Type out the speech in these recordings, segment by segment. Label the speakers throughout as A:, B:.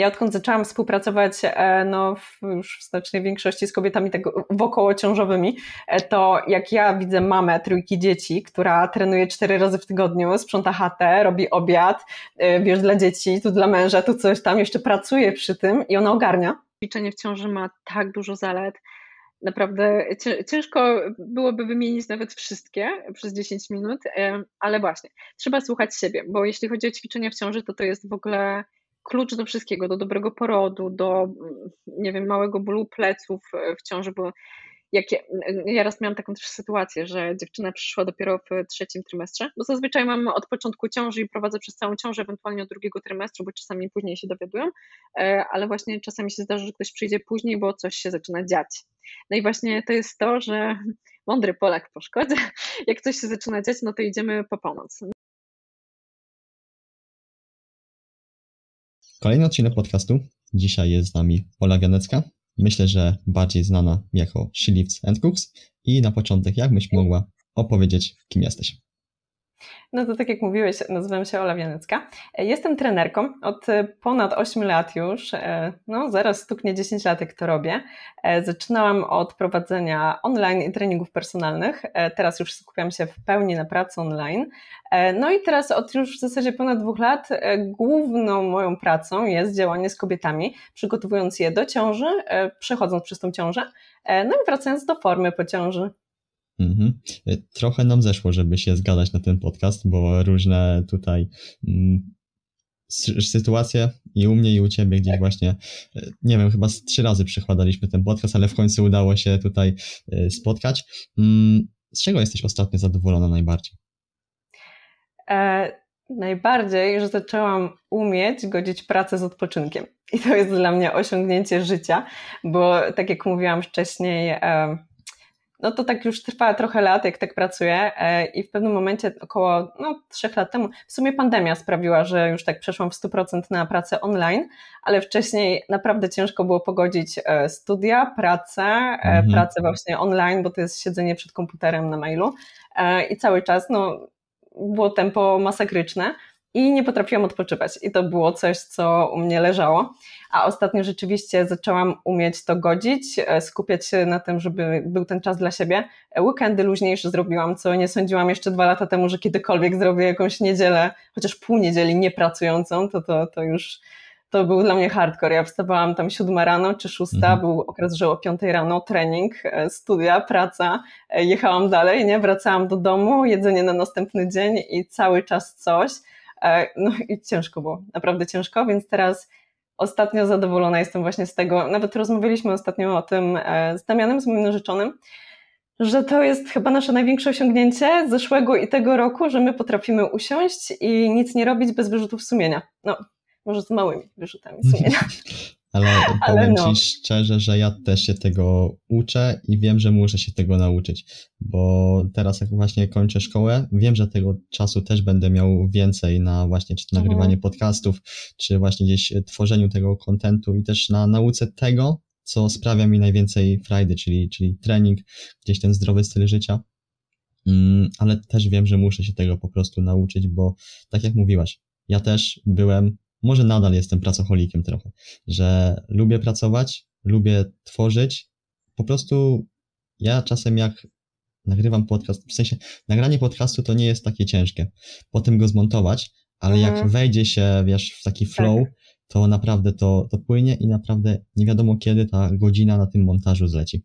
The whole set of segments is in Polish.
A: Ja odkąd zaczęłam współpracować e, no, już w znacznej większości z kobietami tak wokołociążowymi, e, to jak ja widzę mamę trójki dzieci, która trenuje cztery razy w tygodniu, sprząta chatę, robi obiad, e, wiesz, dla dzieci, tu dla męża, tu coś tam, jeszcze pracuje przy tym i ona ogarnia. Ćwiczenie w ciąży ma tak dużo zalet, Naprawdę ciężko byłoby wymienić nawet wszystkie przez 10 minut, ale właśnie, trzeba słuchać siebie, bo jeśli chodzi o ćwiczenia w ciąży, to to jest w ogóle klucz do wszystkiego, do dobrego porodu, do, nie wiem, małego bólu pleców w ciąży, bo jak ja, ja raz miałam taką też sytuację, że dziewczyna przyszła dopiero w trzecim trymestrze, bo zazwyczaj mam od początku ciąży i prowadzę przez całą ciążę, ewentualnie od drugiego trymestru, bo czasami później się dowiadują, e, ale właśnie czasami się zdarza, że ktoś przyjdzie później, bo coś się zaczyna dziać. No i właśnie to jest to, że mądry Polak po szkodzie, jak coś się zaczyna dziać, no to idziemy po pomoc.
B: Kolejny odcinek podcastu. Dzisiaj jest z nami Ola Wianecka, myślę, że bardziej znana jako She Lifts and Cooks. I na początek, jakbyś mogła opowiedzieć, kim jesteś?
A: No to tak jak mówiłeś, nazywam się Ola Wianecka. Jestem trenerką od ponad 8 lat już, no zaraz stuknie 10 lat jak to robię. Zaczynałam od prowadzenia online i treningów personalnych, teraz już skupiam się w pełni na pracy online. No i teraz od już w zasadzie ponad dwóch lat główną moją pracą jest działanie z kobietami, przygotowując je do ciąży, przechodząc przez tą ciążę, no i wracając do formy po ciąży.
B: Mhm. E, trochę nam zeszło, żeby się zgadać na ten podcast, bo różne tutaj mm, sytuacje i u mnie i u ciebie gdzieś tak. właśnie, e, nie wiem, chyba trzy razy przykładaliśmy ten podcast, ale w końcu udało się tutaj e, spotkać. Mm, z czego jesteś ostatnio zadowolona najbardziej?
A: E, najbardziej, że zaczęłam umieć godzić pracę z odpoczynkiem. I to jest dla mnie osiągnięcie życia, bo tak jak mówiłam wcześniej, e, no to tak już trwa trochę lat, jak tak pracuję e, i w pewnym momencie około no, trzech lat temu, w sumie pandemia sprawiła, że już tak przeszłam w 100% na pracę online, ale wcześniej naprawdę ciężko było pogodzić e, studia, pracę, e, mhm. pracę właśnie online, bo to jest siedzenie przed komputerem na mailu i cały czas no, było tempo masakryczne i nie potrafiłam odpoczywać. I to było coś, co u mnie leżało. A ostatnio rzeczywiście zaczęłam umieć to godzić, e, skupiać się na tym, żeby był ten czas dla siebie. E, weekendy luźniejsze zrobiłam, co nie sądziłam jeszcze dwa lata temu, że kiedykolwiek zrobię jakąś niedzielę, chociaż pół niedzieli niepracującą, to, to, to już to był dla mnie hardcore. Ja wstawałam tam siódma rano czy szósta, mhm. był okres, że o piątej rano trening, e, studia, praca, jechałam dalej, nie, wracałam do domu, jedzenie na następny dzień i cały czas coś. E, no i ciężko było, naprawdę ciężko, więc teraz ostatnio zadowolona jestem właśnie z tego, nawet rozmawialiśmy ostatnio o tym e, z Damianem, z moim narzeczonym, że to jest chyba nasze największe osiągnięcie zeszłego i tego roku, że my potrafimy usiąść i nic nie robić bez wyrzutów sumienia. No, może z małymi wyrzutami sumienia.
B: Ale powiem no. Ci szczerze, że ja też się tego uczę i wiem, że muszę się tego nauczyć, bo teraz jak właśnie kończę szkołę, wiem, że tego czasu też będę miał więcej na właśnie czy to nagrywanie mhm. podcastów, czy właśnie gdzieś tworzeniu tego kontentu i też na nauce tego, co sprawia mi najwięcej frajdy, czyli, czyli trening, gdzieś ten zdrowy styl życia. Mm, ale też wiem, że muszę się tego po prostu nauczyć, bo tak jak mówiłaś, ja też byłem może nadal jestem pracocholikiem trochę, że lubię pracować, lubię tworzyć. Po prostu ja czasem jak nagrywam podcast, w sensie nagranie podcastu to nie jest takie ciężkie. Potem go zmontować, ale mhm. jak wejdzie się, wiesz, w taki flow, tak. to naprawdę to, to płynie i naprawdę nie wiadomo kiedy ta godzina na tym montażu zleci.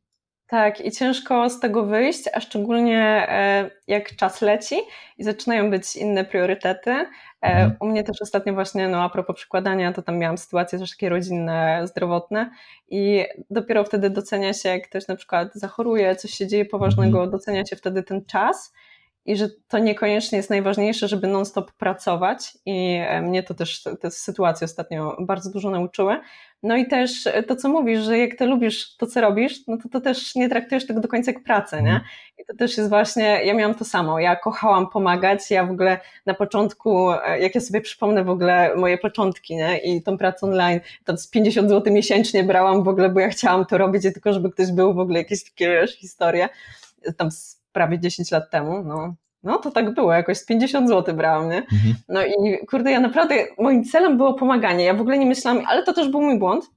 A: Tak, i ciężko z tego wyjść, a szczególnie e, jak czas leci i zaczynają być inne priorytety. E, mhm. U mnie też ostatnio właśnie, no a propos przykładania, to tam miałam sytuacje też takie rodzinne, zdrowotne i dopiero wtedy docenia się, jak ktoś na przykład zachoruje, coś się dzieje poważnego, mhm. docenia się wtedy ten czas i że to niekoniecznie jest najważniejsze, żeby non-stop pracować i e, mnie to też te sytuacje ostatnio bardzo dużo nauczyły. No i też to, co mówisz, że jak ty lubisz to, co robisz, no to, to też nie traktujesz tego do końca jak pracę, nie? Mhm. I to też jest właśnie, ja miałam to samo, ja kochałam pomagać, ja w ogóle na początku, e, jak ja sobie przypomnę w ogóle moje początki, nie? I tą pracę online, to z 50 zł miesięcznie brałam w ogóle, bo ja chciałam to robić tylko żeby ktoś był w ogóle jakieś takie, wiesz, historie, tam z prawie 10 lat temu, no no to tak było, jakoś z 50 zł brałam, nie? Mhm. No i kurde, ja naprawdę, moim celem było pomaganie. Ja w ogóle nie myślałam, ale to też był mój błąd,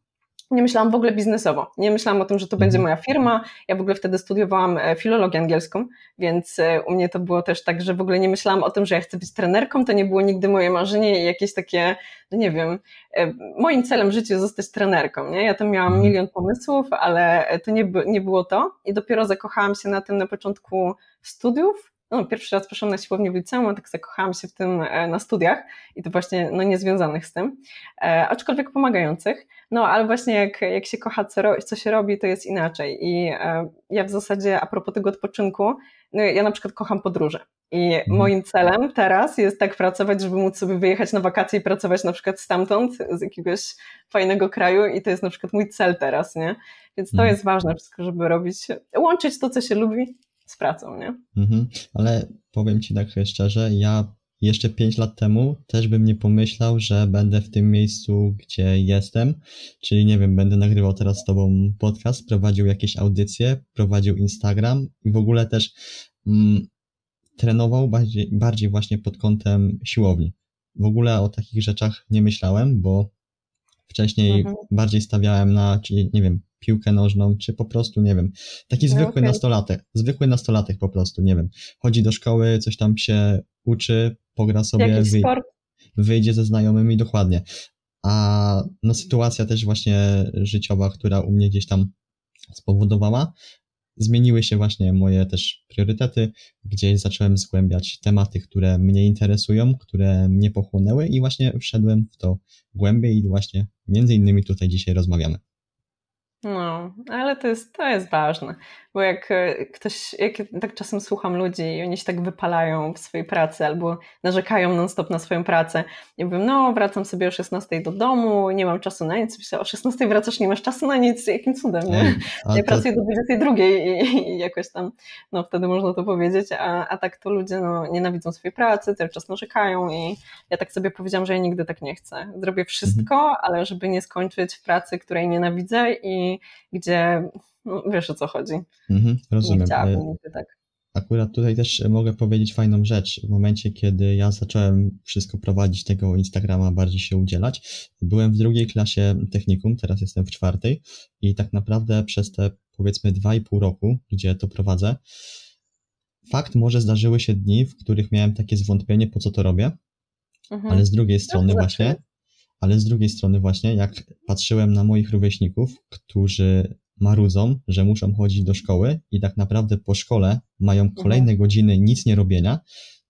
A: nie myślałam w ogóle biznesowo. Nie myślałam o tym, że to będzie mhm. moja firma. Ja w ogóle wtedy studiowałam e, filologię angielską, więc e, u mnie to było też tak, że w ogóle nie myślałam o tym, że ja chcę być trenerką. To nie było nigdy moje marzenie i jakieś takie, no nie wiem, e, moim celem w życiu jest zostać trenerką. Nie? Ja tam miałam mhm. milion pomysłów, ale to nie, nie było to. I dopiero zakochałam się na tym na początku studiów no, pierwszy raz poszłam na siłownię w liceum, a tak zakochałam się w tym e, na studiach i to właśnie no, niezwiązanych z tym, e, aczkolwiek pomagających. No, ale właśnie jak, jak się kocha, co, ro, co się robi, to jest inaczej. I e, ja w zasadzie, a propos tego odpoczynku, no, ja na przykład kocham podróże. I mhm. moim celem teraz jest tak pracować, żeby móc sobie wyjechać na wakacje i pracować na przykład stamtąd, z jakiegoś fajnego kraju i to jest na przykład mój cel teraz, nie? Więc to mhm. jest ważne wszystko, żeby robić, łączyć to, co się lubi z pracą, nie?
B: Mhm, ale powiem Ci tak szczerze, ja jeszcze pięć lat temu też bym nie pomyślał, że będę w tym miejscu, gdzie jestem, czyli nie wiem, będę nagrywał teraz z Tobą podcast, prowadził jakieś audycje, prowadził Instagram i w ogóle też mm, trenował bardziej, bardziej właśnie pod kątem siłowni. W ogóle o takich rzeczach nie myślałem, bo wcześniej mhm. bardziej stawiałem na, czyli nie wiem, piłkę nożną, czy po prostu, nie wiem, taki no zwykły okay. nastolatek, zwykły nastolatek po prostu, nie wiem, chodzi do szkoły, coś tam się uczy, pogra sobie, wyj wyjdzie ze znajomymi, dokładnie. A no sytuacja też właśnie życiowa, która u mnie gdzieś tam spowodowała, zmieniły się właśnie moje też priorytety, gdzie zacząłem zgłębiać tematy, które mnie interesują, które mnie pochłonęły i właśnie wszedłem w to głębiej i właśnie między innymi tutaj dzisiaj rozmawiamy.
A: No, ale to jest, to jest ważne, bo jak e, ktoś, jak tak czasem słucham ludzi i oni się tak wypalają w swojej pracy albo narzekają non-stop na swoją pracę i mówią, no wracam sobie o 16 do domu, nie mam czasu na nic, myślę, o 16 wracasz, nie masz czasu na nic, jakim cudem, nie? Ja to... pracuję do 22 i, i, jakoś tam, no wtedy można to powiedzieć, a, a tak to ludzie no, nienawidzą swojej pracy, cały czas narzekają i ja tak sobie powiedziałam, że ja nigdy tak nie chcę. Zrobię wszystko, mhm. ale żeby nie skończyć w pracy, której nienawidzę i gdzie no, wiesz o co chodzi.
B: Mhm, rozumiem. Nie nigdy tak. Akurat tutaj też mogę powiedzieć fajną rzecz. W momencie, kiedy ja zacząłem wszystko prowadzić, tego Instagrama bardziej się udzielać, byłem w drugiej klasie technikum, teraz jestem w czwartej i tak naprawdę przez te powiedzmy dwa i pół roku, gdzie to prowadzę, fakt, może zdarzyły się dni, w których miałem takie zwątpienie, po co to robię, mhm. ale z drugiej strony właśnie ale z drugiej strony właśnie, jak patrzyłem na moich rówieśników, którzy marudzą, że muszą chodzić do szkoły i tak naprawdę po szkole mają mhm. kolejne godziny nic nie robienia,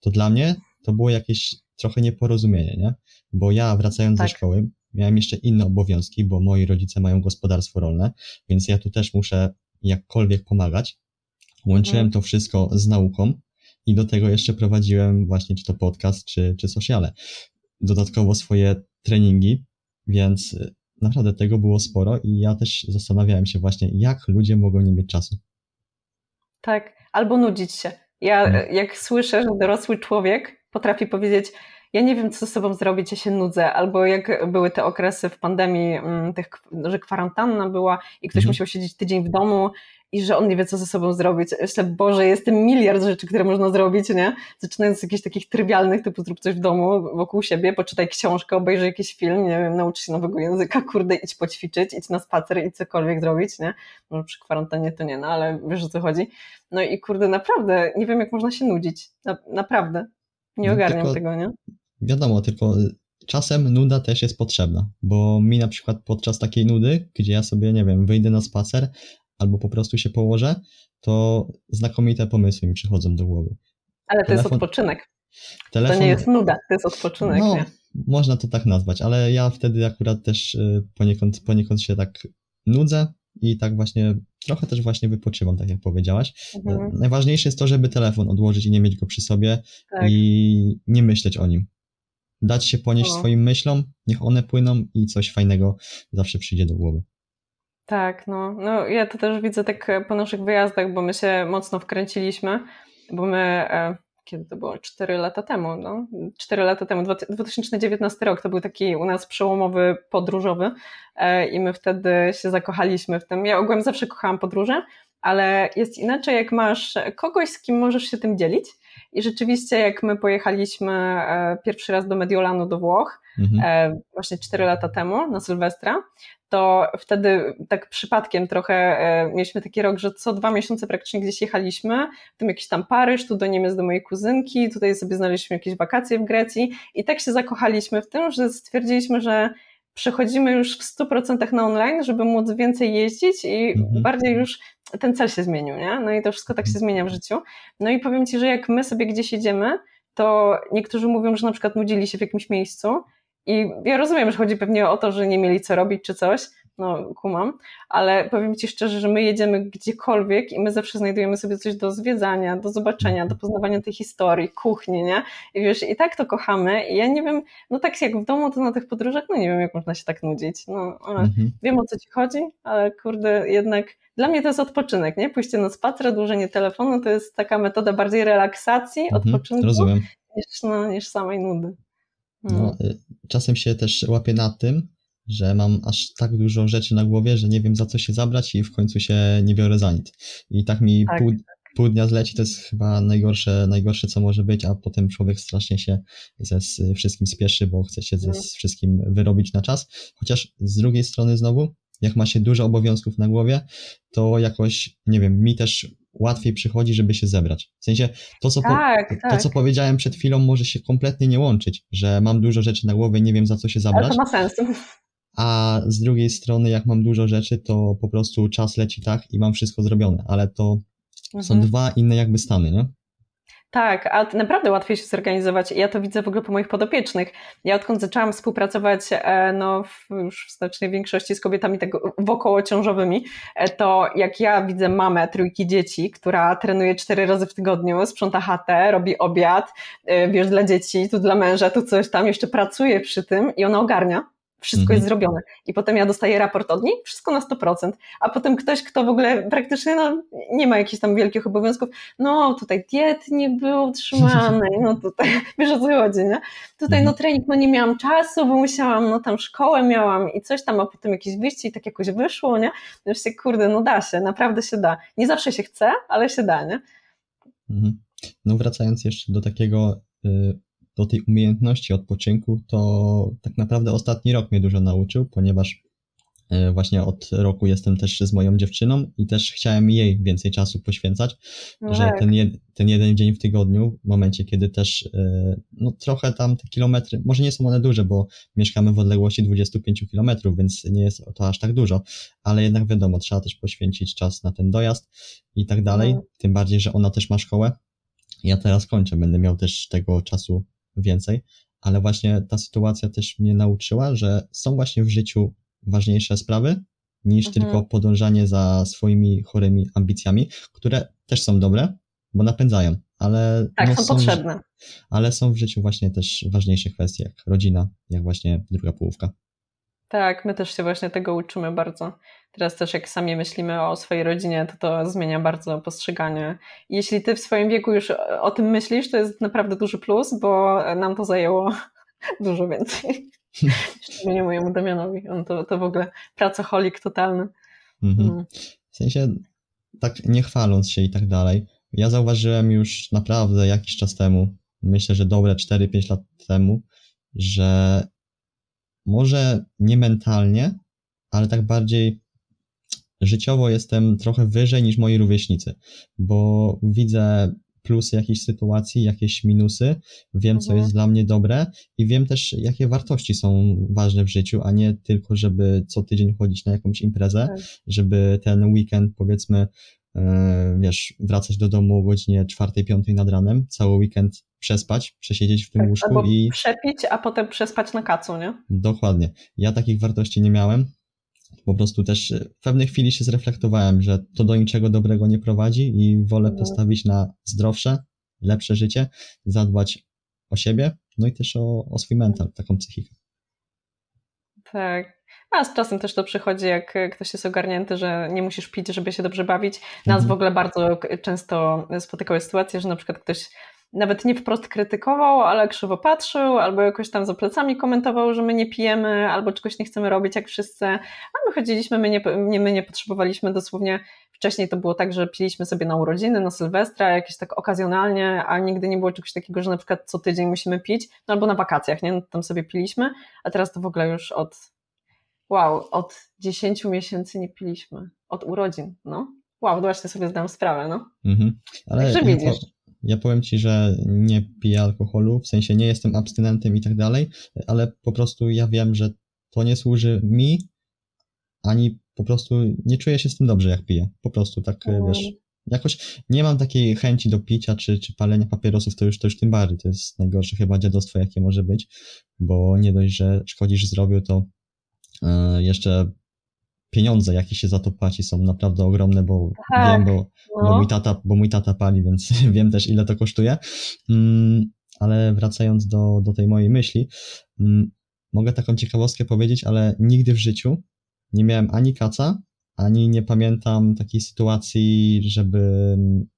B: to dla mnie to było jakieś trochę nieporozumienie, nie? Bo ja wracając tak. do szkoły miałem jeszcze inne obowiązki, bo moi rodzice mają gospodarstwo rolne, więc ja tu też muszę jakkolwiek pomagać. Łączyłem mhm. to wszystko z nauką i do tego jeszcze prowadziłem właśnie czy to podcast, czy, czy sociale. Dodatkowo swoje treningi, więc y, naprawdę tego było sporo i ja też zastanawiałem się właśnie, jak ludzie mogą nie mieć czasu.
A: Tak, albo nudzić się. Ja hmm. jak słyszę, że dorosły człowiek potrafi powiedzieć, ja nie wiem, co ze sobą zrobić, ja się nudzę, albo jak były te okresy w pandemii, mm, tych, że kwarantanna była i ktoś mhm. musiał siedzieć tydzień w domu i że on nie wie, co ze sobą zrobić. Myślę, Boże, jest tym miliard rzeczy, które można zrobić, nie? Zaczynając z jakichś takich trywialnych, typu zrób coś w domu, wokół siebie, poczytaj książkę, obejrzyj jakiś film, nie wiem, naucz się nowego języka, kurde, idź poćwiczyć, idź na spacer, i cokolwiek zrobić, nie? No przy kwarantannie to nie, no ale wiesz o co chodzi. No i kurde, naprawdę, nie wiem, jak można się nudzić. Na, naprawdę. Nie no, ogarniam tylko, tego, nie?
B: Wiadomo, tylko czasem nuda też jest potrzebna, bo mi na przykład podczas takiej nudy, gdzie ja sobie, nie wiem, wyjdę na spacer, albo po prostu się położę, to znakomite pomysły mi przychodzą do głowy.
A: Ale to Telefon... jest odpoczynek. Telefon... To nie jest nuda, to jest odpoczynek. No, nie?
B: można to tak nazwać, ale ja wtedy akurat też y, poniekąd, poniekąd się tak nudzę i tak właśnie trochę też właśnie wypoczywam, tak jak powiedziałaś. Mhm. Najważniejsze jest to, żeby telefon odłożyć i nie mieć go przy sobie tak. i nie myśleć o nim. Dać się ponieść o. swoim myślom, niech one płyną i coś fajnego zawsze przyjdzie do głowy.
A: Tak, no, no ja to też widzę tak po naszych wyjazdach, bo my się mocno wkręciliśmy, bo my, e, kiedy to było? 4 lata temu, no, 4 lata temu, 2019 rok to był taki u nas przełomowy podróżowy e, i my wtedy się zakochaliśmy w tym. Ja ogółem zawsze kochałam podróże, ale jest inaczej, jak masz kogoś, z kim możesz się tym dzielić I rzeczywiście, jak my pojechaliśmy e, pierwszy raz do Mediolanu, do Włoch, mhm. E, właśnie 4 lata temu na Sylwestra, to wtedy tak przypadkiem trochę e, mieliśmy taki rok, że co dwa miesiące praktycznie gdzieś jechaliśmy, w tym jakiś tam Paryż, tu do Niemiec do mojej kuzynki, tutaj sobie znaleźliśmy jakieś wakacje w Grecji i tak się zakochaliśmy w tym, że stwierdziliśmy, że przechodzimy już w 100% na online, żeby móc więcej jeździć i mhm. bardziej już ten cel się zmienił, nie? No i to wszystko tak się zmienia w życiu. No i powiem Ci, że jak my sobie gdzieś jedziemy, to niektórzy mówią, że na przykład nudzili się w jakimś miejscu i ja rozumiem, że chodzi pewnie o to, że nie mieli co robić czy coś, no kumam, ale powiem Ci szczerze, że my jedziemy gdziekolwiek i my zawsze znajdujemy sobie coś do zwiedzania, do zobaczenia, do poznawania tej historii, kuchni, nie? I wiesz, i tak to kochamy i ja nie wiem, no tak jak w domu, to na tych podróżach, no nie wiem, jak można się tak nudzić, no mhm. wiem o co Ci chodzi, ale kurde, jednak dla mnie to jest odpoczynek, nie? Pójście na spacer, odłożenie telefonu to jest taka metoda bardziej relaksacji, mhm, odpoczynku rozumiem. Niż, no, niż samej nudy.
B: No, y, czasem się też łapię na tym, że mam aż tak dużo rzeczy na głowie, że nie wiem za co się zabrać i w końcu się nie biorę za nic. I tak mi tak. Pół, pół dnia zleci, to jest chyba najgorsze, najgorsze co może być, a potem człowiek strasznie się ze wszystkim spieszy, bo chce się ze mhm. wszystkim wyrobić na czas. Chociaż z drugiej strony znowu, jak ma się dużo obowiązków na głowie, to jakoś, nie wiem, mi też łatwiej przychodzi, żeby się zebrać. W sensie to co, tak, po, tak. to, co powiedziałem przed chwilą, może się kompletnie nie łączyć, że mam dużo rzeczy na głowie, nie wiem za co się zabrać. Ale
A: to ma sensu
B: a z drugiej strony, jak mam dużo rzeczy, to po prostu czas leci tak i mam wszystko zrobione, ale to mhm. są dwa inne jakby stany, nie?
A: Tak, a naprawdę łatwiej się zorganizować. Ja to widzę w ogóle po moich podopiecznych. Ja odkąd zaczęłam współpracować no, w, już w znacznej większości z kobietami tak wokołociążowymi, e, to jak ja widzę mamę trójki dzieci, która trenuje cztery razy w tygodniu, sprząta chatę, robi obiad, e, wiesz, dla dzieci, tu dla męża, tu coś tam, jeszcze pracuje przy tym i ona ogarnia, wszystko mhm. jest zrobione. I potem ja dostaję raport od niej, wszystko na 100%. A potem ktoś, kto w ogóle praktycznie no, nie ma jakichś tam wielkich obowiązków, no tutaj diet nie było utrzymanej, no tutaj, wiesz o co chodzi, nie? Tutaj no mhm. trening, no nie miałam czasu, bo musiałam, no tam szkołę miałam i coś tam, a potem jakieś wyjście i tak jakoś wyszło, nie? Wiesz się, kurde, no da się, naprawdę się da. Nie zawsze się chce, ale się da, nie?
B: Mhm. No wracając jeszcze do takiego y, do tej umiejętności odpoczynku, to tak naprawdę ostatni rok mnie dużo nauczył, ponieważ e, właśnie od roku jestem też z moją dziewczyną i też chciałem jej więcej czasu poświęcać, no że tak. ten, jed, ten jeden dzień w tygodniu, w momencie, kiedy też e, no trochę tam te kilometry, może nie są one duże, bo mieszkamy w odległości 25 kilometrów, więc nie jest to aż tak dużo, ale jednak wiadomo, trzeba też poświęcić czas na ten dojazd i tak dalej, no. tym bardziej, że ona też ma szkołę. Ja teraz kończę, będę miał też tego czasu więcej, ale właśnie ta sytuacja też mnie nauczyła, że są właśnie w życiu ważniejsze sprawy niż mhm. tylko podążanie za swoimi chorymi ambicjami, które też są dobre, bo napędzają, ale.
A: Tak, no, są, są potrzebne.
B: Ale są w życiu właśnie też ważniejsze kwestie, jak rodzina, jak właśnie druga połówka.
A: Tak, my też się właśnie tego uczymy bardzo. Teraz też jak sami myślimy o swojej rodzinie, to to zmienia bardzo postrzeganie. jeśli ty w swoim wieku już o tym myślisz, to jest naprawdę duży plus, bo nam to zajęło dużo więcej. Szczególnie mojemu Damianowi. On to, to w ogóle pracoholik totalny. Mhm.
B: Mm. W sensie, tak nie chwaląc się i tak dalej, ja zauważyłem już naprawdę jakiś czas temu, myślę, że dobre 4-5 lat temu, że może nie mentalnie, ale tak bardziej życiowo jestem trochę wyżej niż moi rówieśnicy, bo widzę plusy jakiejś sytuacji, jakieś minusy, wiem, mhm. co jest dla mnie dobre i wiem też, jakie wartości są ważne w życiu, a nie tylko, żeby co tydzień chodzić na jakąś imprezę, tak. żeby ten weekend, powiedzmy, wiesz, wracać do domu o godzinie czwartej, piątej nad ranem, cały weekend przespać, przesiedzieć w tym tak, łóżku
A: i... przepić, a potem przespać na kacu, nie?
B: Dokładnie. Ja takich wartości nie miałem. Po prostu też w pewnej chwili się zreflektowałem, że to do niczego dobrego nie prowadzi i wolę mhm. postawić na zdrowsze, lepsze życie, zadbać o siebie, no i też o, o swój mental, taką psychikę.
A: Tak. A z czasem też to przychodzi, jak ktoś jest ogarnięty, że nie musisz pić, żeby się dobrze bawić. Nas mhm. w ogóle bardzo często spotykały sytuacje, że na przykład ktoś nawet nie wprost krytykował, ale krzywo patrzył, albo jakoś tam za plecami komentował, że my nie pijemy, albo czegoś nie chcemy robić jak wszyscy, a my chodziliśmy, my nie, nie, my nie potrzebowaliśmy dosłownie Wcześniej to było tak, że piliśmy sobie na urodziny, na Sylwestra, jakieś tak okazjonalnie, a nigdy nie było czegoś takiego, że na przykład co tydzień musimy pić, no albo na wakacjach, nie? No, tam sobie piliśmy, a teraz to w ogóle już od, wow, od 10 miesięcy nie piliśmy. Od urodzin, no. Wow, właśnie sobie zdam sprawę, no. Mhm.
B: Ale Także ja, widzisz. Po, ja powiem Ci, że nie piję alkoholu, w sensie nie jestem abstynentem i tak dalej, ale po prostu ja wiem, że to nie służy mi, ani po prostu nie czuję się z tym dobrze, jak piję. Po prostu tak, mm. wiesz, jakoś nie mam takiej chęci do picia czy, czy palenia papierosów, to już, to już tym bardziej. To jest najgorsze chyba dziadostwo, jakie może być, bo nie dość, że szkodzisz zdrowiu, to jeszcze pieniądze, jakie się za to płaci, są naprawdę ogromne, bo tak, wiem, bo, no. bo, mój tata, bo mój tata pali, więc wiem też, ile to kosztuje. Mm, ale wracając do, do tej mojej myśli, mm, mogę taką ciekawostkę powiedzieć, ale nigdy w życiu nie miałem ani kaca, ani nie pamiętam takiej sytuacji, żeby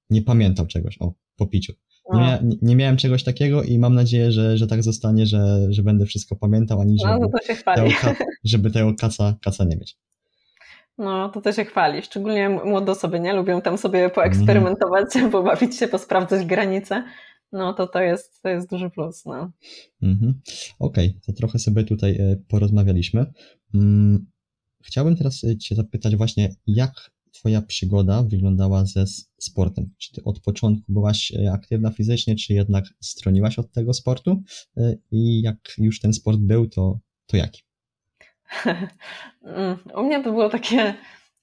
B: nie pamiętał czegoś o po piciu. Nie, mia nie, miałem czegoś takiego i mam nadzieję, że, że tak zostanie, że, że będę wszystko pamiętał, ani żeby,
A: no, tego,
B: żeby tego kaca, kaca nie mieć.
A: No, to też się chwali. Szczególnie młode osoby, nie? Lubią tam sobie poeksperymentować, mm. pobawić się, posprawdzać granice. No, to to jest, to jest duży plus, no.
B: Mm -hmm. Okej, okay, to trochę sobie tutaj e, porozmawialiśmy. Mm, Chciałbym teraz e, Cię zapytać właśnie, jak Twoja przygoda wyglądała ze sportem? Czy Ty od początku byłaś e, aktywna fizycznie, czy jednak stroniłaś od tego sportu? E, I jak już ten sport był, to, to jaki?
A: Mm, u mnie to było takie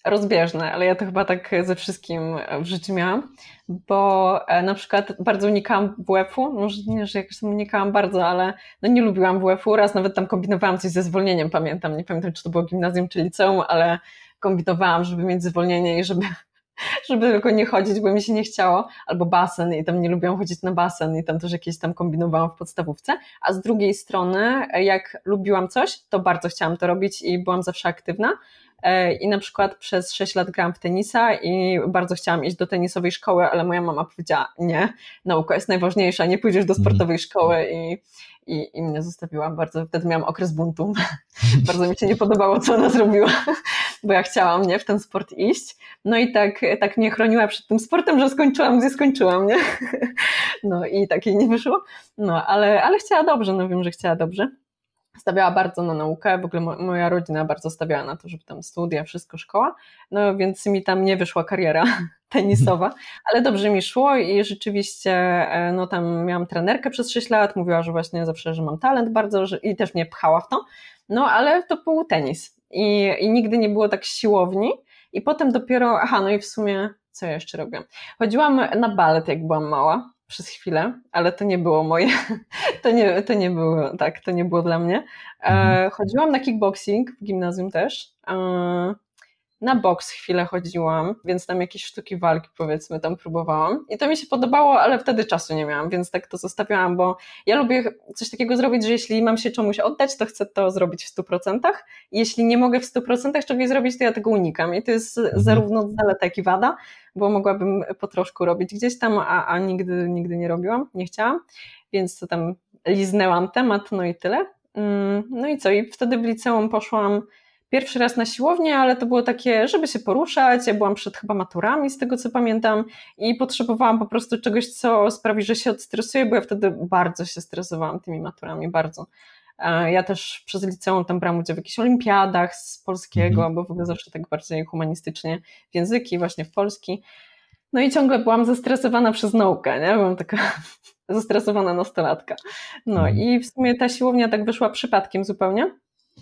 A: rozbieżne, ale ja to chyba tak ze wszystkim w życiu miałam, bo e, na przykład bardzo unikałam WF-u, może nie, że jakoś tam unikałam bardzo, ale no nie lubiłam WF-u, raz nawet tam kombinowałam coś ze zwolnieniem, pamiętam, nie pamiętam czy to było gimnazjum czy liceum, ale kombinowałam, żeby mieć zwolnienie i żeby żeby tylko nie chodzić, bo mi się nie chciało, albo basen i tam nie lubiłam chodzić na basen i tam też jakieś tam kombinowałam w podstawówce, a z drugiej strony jak lubiłam coś, to bardzo chciałam to robić i byłam zawsze aktywna, E, I na przykład przez 6 lat grałam w tenisa i bardzo chciałam iść do tenisowej szkoły, ale moja mama powiedziała: Nie, nauka jest najważniejsza, nie pójdziesz do mhm. sportowej szkoły i, i, i mnie zostawiła. Bardzo wtedy miałam okres buntu. bardzo mi się nie podobało, co ona zrobiła, bo ja chciałam nie, w ten sport iść. No i tak, tak mnie chroniła przed tym sportem, że skończyłam, gdzie skończyłam, nie? no i tak jej nie wyszło. No ale, ale chciała dobrze, no wiem, że chciała dobrze stawiała bardzo na naukę, w ogóle moja rodzina bardzo stawiała na to, żeby tam studia, wszystko, szkoła, no więc mi tam nie wyszła kariera tenisowa, ale dobrze mi szło i rzeczywiście e, no tam miałam trenerkę przez 6 lat, mówiła, że właśnie zawsze, że mam talent bardzo że, i też mnie pchała w to, no ale to był tenis i, i nigdy nie było tak siłowni i potem dopiero, aha, no i w sumie co ja jeszcze robiłam? Chodziłam na balet, jak byłam mała, przez chwilę, ale to nie było moje, to nie, to nie było, tak, to nie było dla mnie. E, mhm. Chodziłam na kickboxing w gimnazjum też. Na boks chwilę chodziłam, więc tam jakieś sztuki walki powiedzmy tam próbowałam i to mi się podobało, ale wtedy czasu nie miałam, więc tak to zostawiałam, bo ja lubię coś takiego zrobić, że jeśli mam się czemuś oddać, to chcę to zrobić w 100%. Jeśli nie mogę w 100% czegoś zrobić, to ja tego unikam i to jest mhm. zarówno zaleta, jak i wada, bo mogłabym po troszku robić gdzieś tam, a, a nigdy, nigdy nie robiłam, nie chciałam, więc to tam liznęłam temat, no i tyle. Mm, no i co, i wtedy w liceum poszłam pierwszy raz na siłownię, ale to było takie, żeby się poruszać. Ja byłam przed chyba maturami, z tego co pamiętam, i potrzebowałam po prostu czegoś, co sprawi, że się odstresuję, bo ja wtedy bardzo się stresowałam tymi maturami, bardzo. E, ja też przez liceum tam brałam udział w jakichś olimpiadach z polskiego, mhm. bo w ogóle zawsze tak bardziej humanistycznie w języki, właśnie w polski. No i ciągle byłam zestresowana przez naukę, nie? Byłam taka zestresowana nastolatka. No mhm. i w sumie ta siłownia tak wyszła przypadkiem zupełnie.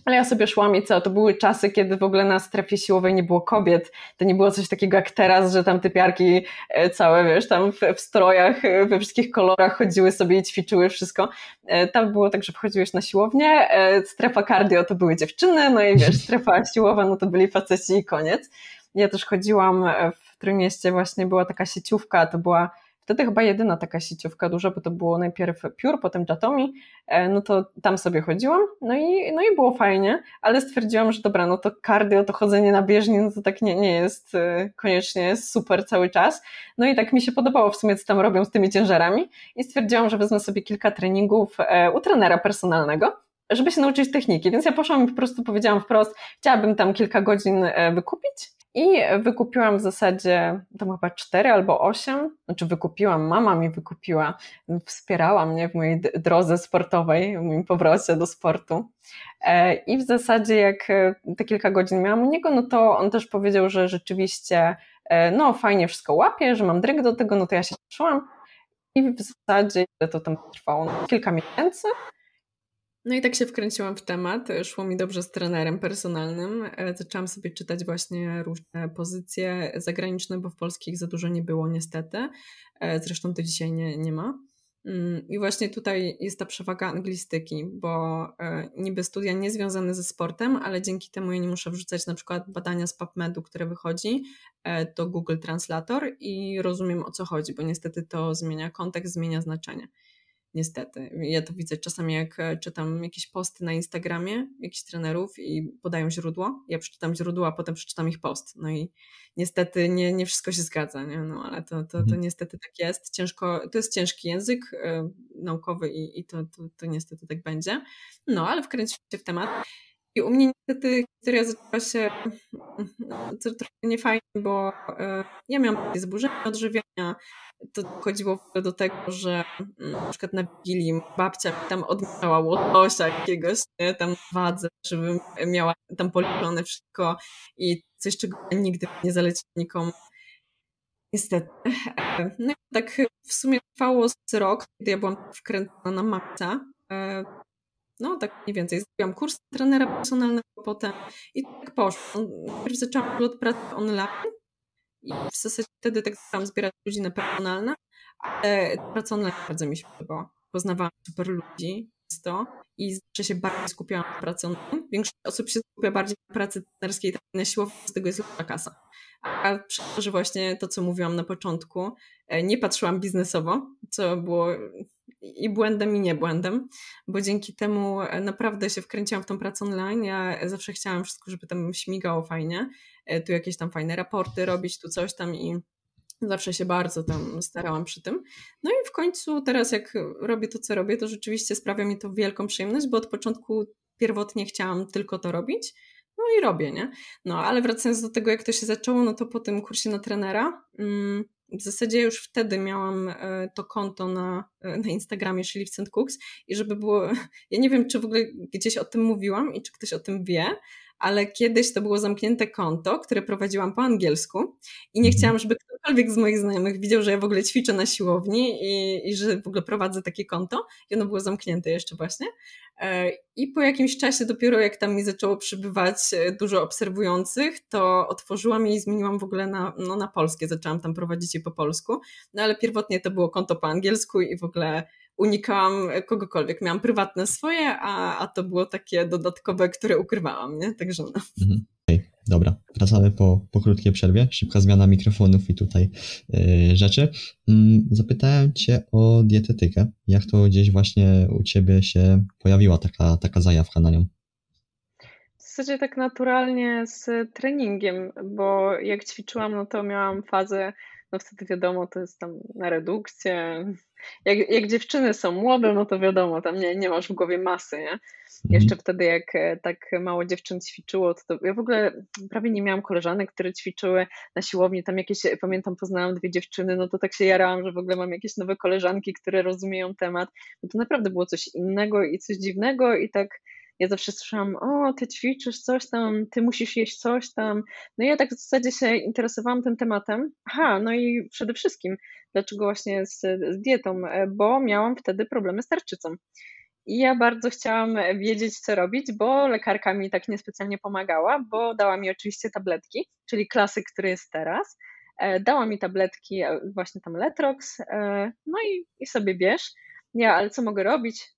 A: Ale ja sobie szłam i co, to były czasy, kiedy w ogóle na strefie siłowej nie było kobiet. To nie było coś takiego jak teraz, że tam typiarki e, całe, wiesz, tam w, w strojach, e, we wszystkich kolorach chodziły sobie i ćwiczyły wszystko. E, tam było tak, że wchodziłeś na siłownię, strefa cardio to były dziewczyny, no i wiesz, strefa siłowa no to byli faceci i koniec. Ja też chodziłam w Trójmieście, właśnie była taka sieciówka, to była wtedy chyba jedyna taka sieciówka duża, bo to było najpierw Pure, potem Jatomi, e, no to tam sobie chodziłam, no i, no i było fajnie, ale stwierdziłam, że dobra, no to cardio, to chodzenie na bieżni, no to tak nie, nie jest e, koniecznie super cały czas, no i tak mi się podobało w sumie, co tam robią z tymi ciężarami i stwierdziłam, że wezmę sobie kilka treningów u trenera personalnego, żeby się nauczyć techniki. Więc ja poszłam i po prostu powiedziałam wprost, chciałabym tam kilka godzin e, wykupić i wykupiłam w zasadzie tam chyba cztery albo osiem, znaczy wykupiłam, mama mi wykupiła, wspierała mnie w mojej drodze sportowej, w moim powrocie do sportu. E, I w zasadzie jak e, te kilka godzin miałam u niego, no to on też powiedział, że rzeczywiście no fajnie wszystko łapie, że mam dryg do tego, no to ja się cieszyłam. I w zasadzie to tam trwało no, kilka miesięcy, no i tak się wkręciłam w temat. Szło mi dobrze z trenerem personalnym. E, zaczęłam sobie czytać właśnie różne pozycje zagraniczne, bo w polskich za dużo nie było niestety. E, zresztą to dzisiaj nie, nie ma. Mm, I właśnie tutaj jest ta przewaga anglistyki, bo e, niby studia nie związane ze sportem, ale dzięki temu ja nie muszę wrzucać na przykład badania z PubMedu, które wychodzi do Google Translator i rozumiem o co chodzi, bo niestety to zmienia kontekst, zmienia znaczenie niestety. Ja to widzę czasami, jak e, czytam jakieś posty na Instagramie jakichś trenerów i podają źródło. Ja przeczytam źródło, a potem przeczytam ich post. No i niestety nie, nie wszystko się zgadza, nie? No, ale to, to, to mhm. niestety tak jest. Ciężko, to jest ciężki język y, naukowy i, i to, to, to niestety tak będzie. No, ale wkręcić się w temat. I u mnie niestety historia zaczęła się no, trochę niefajnie, bo y, ja miałam takie zburzenie odżywiania, to chodziło do tego, że mm, na przykład na Wigilii babcia tam odmieniała łotosia jakiegoś, nie, tam wadze, żebym miała tam policzone wszystko i coś, czego nigdy nie zaleci nikomu. Niestety. No i tak w sumie trwało rok, kiedy ja byłam wkręcona na maksa. E, no, tak mniej więcej. Zrobiłam kurs trenera personalnego potem i tak poszło. Najpierw zaczęłam od pracy online, i w zasadzie wtedy tak zaczęłam zbierać ludzi na personalne, ale praca online bardzo mi się podobała. Poznawałam super ludzi to i zawsze się bardziej skupiałam na pracy online. Większość osób się skupia bardziej na pracy trenerskiej, tak na siłowni, z tego jest lepsza kasa. A przez to, że właśnie to, co mówiłam na początku, e, nie patrzyłam biznesowo, co było i błędem, i nie błędem, bo dzięki temu e, naprawdę się wkręciłam w tą pracę online. Ja zawsze chciałam wszystko, żeby tam śmigało fajnie, tu jakieś tam fajne raporty robić, tu coś tam i Zawsze się bardzo tam starałam przy tym. No i w końcu teraz jak robię to, co robię, to rzeczywiście sprawia mi to wielką przyjemność, bo od początku pierwotnie chciałam tylko to robić. No i robię, nie? No ale wracając do tego, jak to się zaczęło, no to po tym kursie na trenera, mm, w zasadzie już wtedy miałam e, to konto na, e, na Instagramie Shilift Cooks i żeby było, ja nie wiem, czy w ogóle gdzieś o tym mówiłam i czy ktoś o tym wie, ale kiedyś to było zamknięte konto, które prowadziłam po angielsku i nie mhm. chciałam, żeby ktokolwiek z moich znajomych widział, że ja w ogóle ćwiczę na siłowni i, i że w ogóle prowadzę takie konto i ono było zamknięte jeszcze właśnie. E, I po jakimś czasie, dopiero jak tam mi zaczęło przybywać e, dużo obserwujących, to otworzyłam je i zmieniłam w ogóle na, no, na polskie. Zaczęłam tam prowadzić je po polsku, no ale pierwotnie to było konto po angielsku i w ogóle unikałam kogokolwiek. Miałam prywatne swoje, a, a to było takie dodatkowe, które ukrywałam, nie? Także no. Mhm.
B: Okay, dobra, wracamy po, po krótkiej przerwie. Szybka zmiana mikrofonów i tutaj yy, rzeczy. Yy, zapytałem Cię o dietetykę. Jak to gdzieś właśnie u Ciebie się pojawiła taka, taka zajawka na nią?
C: W zasadzie tak naturalnie z treningiem, bo jak ćwiczyłam, no to miałam fazę no wtedy wiadomo, to jest tam na redukcję. Jak, jak dziewczyny są młode, no to wiadomo, tam nie, nie masz w głowie masy, nie? Mhm. Jeszcze wtedy, jak e, tak mało dziewczyn ćwiczyło, to, to ja w ogóle prawie nie miałam koleżanek, które ćwiczyły na siłowni. Tam jakieś, pamiętam, poznałam dwie dziewczyny, no to tak się jarałam, że w ogóle mam jakieś nowe koleżanki, które rozumieją temat. No to naprawdę było coś innego i coś dziwnego i tak ja zawsze słyszałam, o, ty ćwiczysz coś tam, ty musisz jeść coś tam. No i ja tak w zasadzie się interesowałam tym tematem. Aha, no i przede wszystkim, dlaczego właśnie z, z dietą? E, bo miałam wtedy problemy z tarczycą. I ja bardzo chciałam wiedzieć, co robić, bo lekarka mi tak niespecjalnie pomagała, bo dała mi oczywiście tabletki, czyli klasyk, który jest teraz. E, dała mi tabletki, e, właśnie tam Letrox, no i, i sobie bierz. Ja, ale co mogę robić?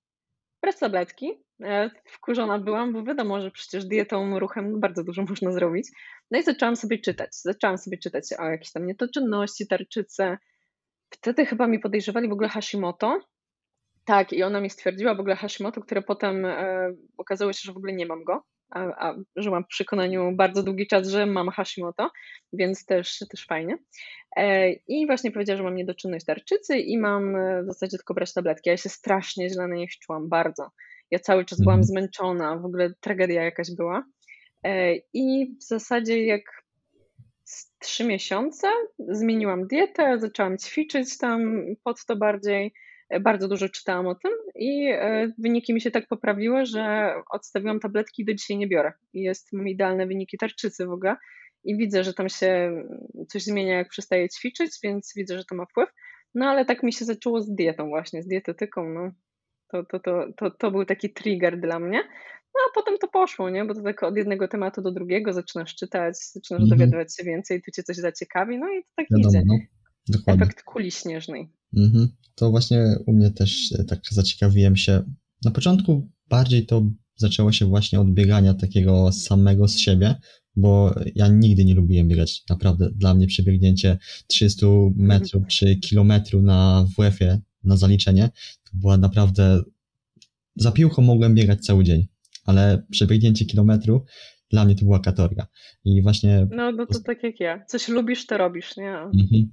C: Brać tabletki, E, wkurzona byłam, bo wiadomo, że przecież dietą, ruchem bardzo dużo można zrobić. No i zaczęłam sobie czytać. Zaczęłam sobie czytać o jakieś tam nietoczynności, tarczyce.
A: wtedy chyba mi podejrzewali w ogóle Hashimoto. Tak, i ona mi stwierdziła w ogóle Hashimoto, które potem e, okazało się, że w ogóle nie mam go, a, a żyłam w przekonaniu bardzo długi czas, że mam Hashimoto, więc też, też fajnie. E, I właśnie powiedziała, że mam niedoczynność tarczycy i mam e, w zasadzie tylko brać tabletki. Ja się strasznie źle na nich czułam, bardzo. Ja cały czas byłam mhm. zmęczona, w ogóle tragedia jakaś była. E, I w zasadzie jak trzy miesiące zmieniłam dietę, zaczęłam ćwiczyć tam pod to bardziej. Bardzo dużo czytałam o tym i e, wyniki mi się tak poprawiły, że odstawiłam tabletki i do dzisiaj nie biorę. Jest, mam idealne wyniki tarczycy w ogóle i widzę, że tam się coś zmienia, jak przestaję ćwiczyć, więc widzę, że to ma wpływ. No ale tak mi się zaczęło z dietą właśnie, z dietetyką, no. To, to, to, to, to był taki trigger dla mnie. No a potem to poszło, nie? Bo to tak od jednego tematu do drugiego zaczynasz czytać, zaczynasz mm -hmm. dowiadywać się więcej, tu cię coś zaciekawi, no i to tak Wiadomo, idzie. No. Dokładnie. Efekt kuli śnieżnej.
B: Mhm. To właśnie u mnie też e, tak zaciekawiłem się. Na początku bardziej to zaczęło się właśnie od biegania takiego samego z siebie, bo ja nigdy nie lubiłem biegać. Naprawdę dla mnie przebiegnięcie 300 metrów czy kilometru na WF-ie na zaliczenie to była naprawdę. Za piłką mogłem biegać cały dzień, ale przebiegnięcie kilometru dla mnie to była katorga. I właśnie.
A: No, no to tak jak ja. Coś lubisz, to robisz, nie? Mhm.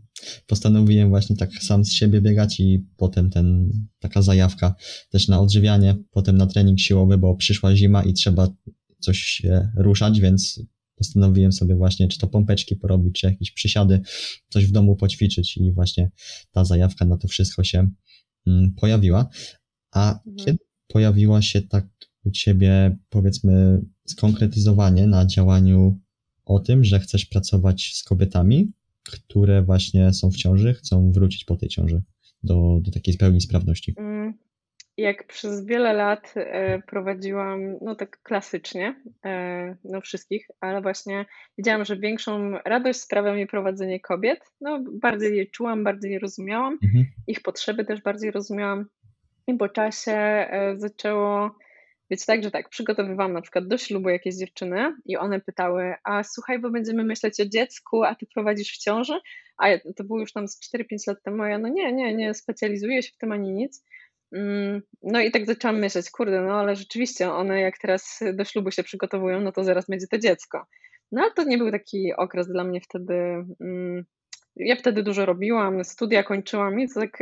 B: Postanowiłem właśnie tak sam z siebie biegać i potem ten, taka zajawka też na odżywianie, potem na trening siłowy, bo przyszła zima i trzeba coś się ruszać, więc postanowiłem sobie właśnie, czy to pompeczki porobić, czy jakieś przysiady, coś w domu poćwiczyć i właśnie ta zajawka na to wszystko się mm, pojawiła. A mhm. kiedy pojawiła się tak u ciebie, powiedzmy, skonkretyzowanie na działaniu o tym, że chcesz pracować z kobietami, które właśnie są w ciąży, chcą wrócić po tej ciąży do, do takiej pełni sprawności? Mm,
A: jak przez wiele lat e, prowadziłam, no tak klasycznie, e, no wszystkich, ale właśnie widziałam, że większą radość sprawia mi prowadzenie kobiet. No bardziej je czułam, bardziej je rozumiałam, mhm. ich potrzeby też bardziej rozumiałam i po czasie e, zaczęło więc tak, że tak, przygotowywałam na przykład do ślubu jakieś dziewczyny i one pytały, a słuchaj, bo będziemy myśleć o dziecku, a ty prowadzisz w ciąży? A to było już tam z 4-5 lat temu, a ja no nie, nie, nie specjalizuję się w tym ani nic. Mm, no i tak zaczęłam myśleć, kurde, no ale rzeczywiście one jak teraz do ślubu się przygotowują, no to zaraz będzie to dziecko. No ale to nie był taki okres dla mnie wtedy. Mm, ja wtedy dużo robiłam, studia kończyłam i tak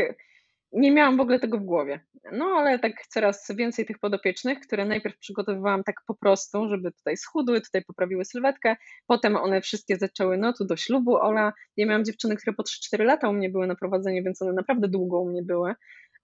A: nie miałam w ogóle tego w głowie. No ale tak coraz więcej tych podopiecznych, które najpierw przygotowywałam tak po prostu, żeby tutaj schudły, tutaj poprawiły sylwetkę, potem one wszystkie zaczęły, no tu do ślubu, Ola, ja miałam dziewczyny, które po 3-4 lata u mnie były na prowadzeniu, więc one naprawdę długo u mnie były.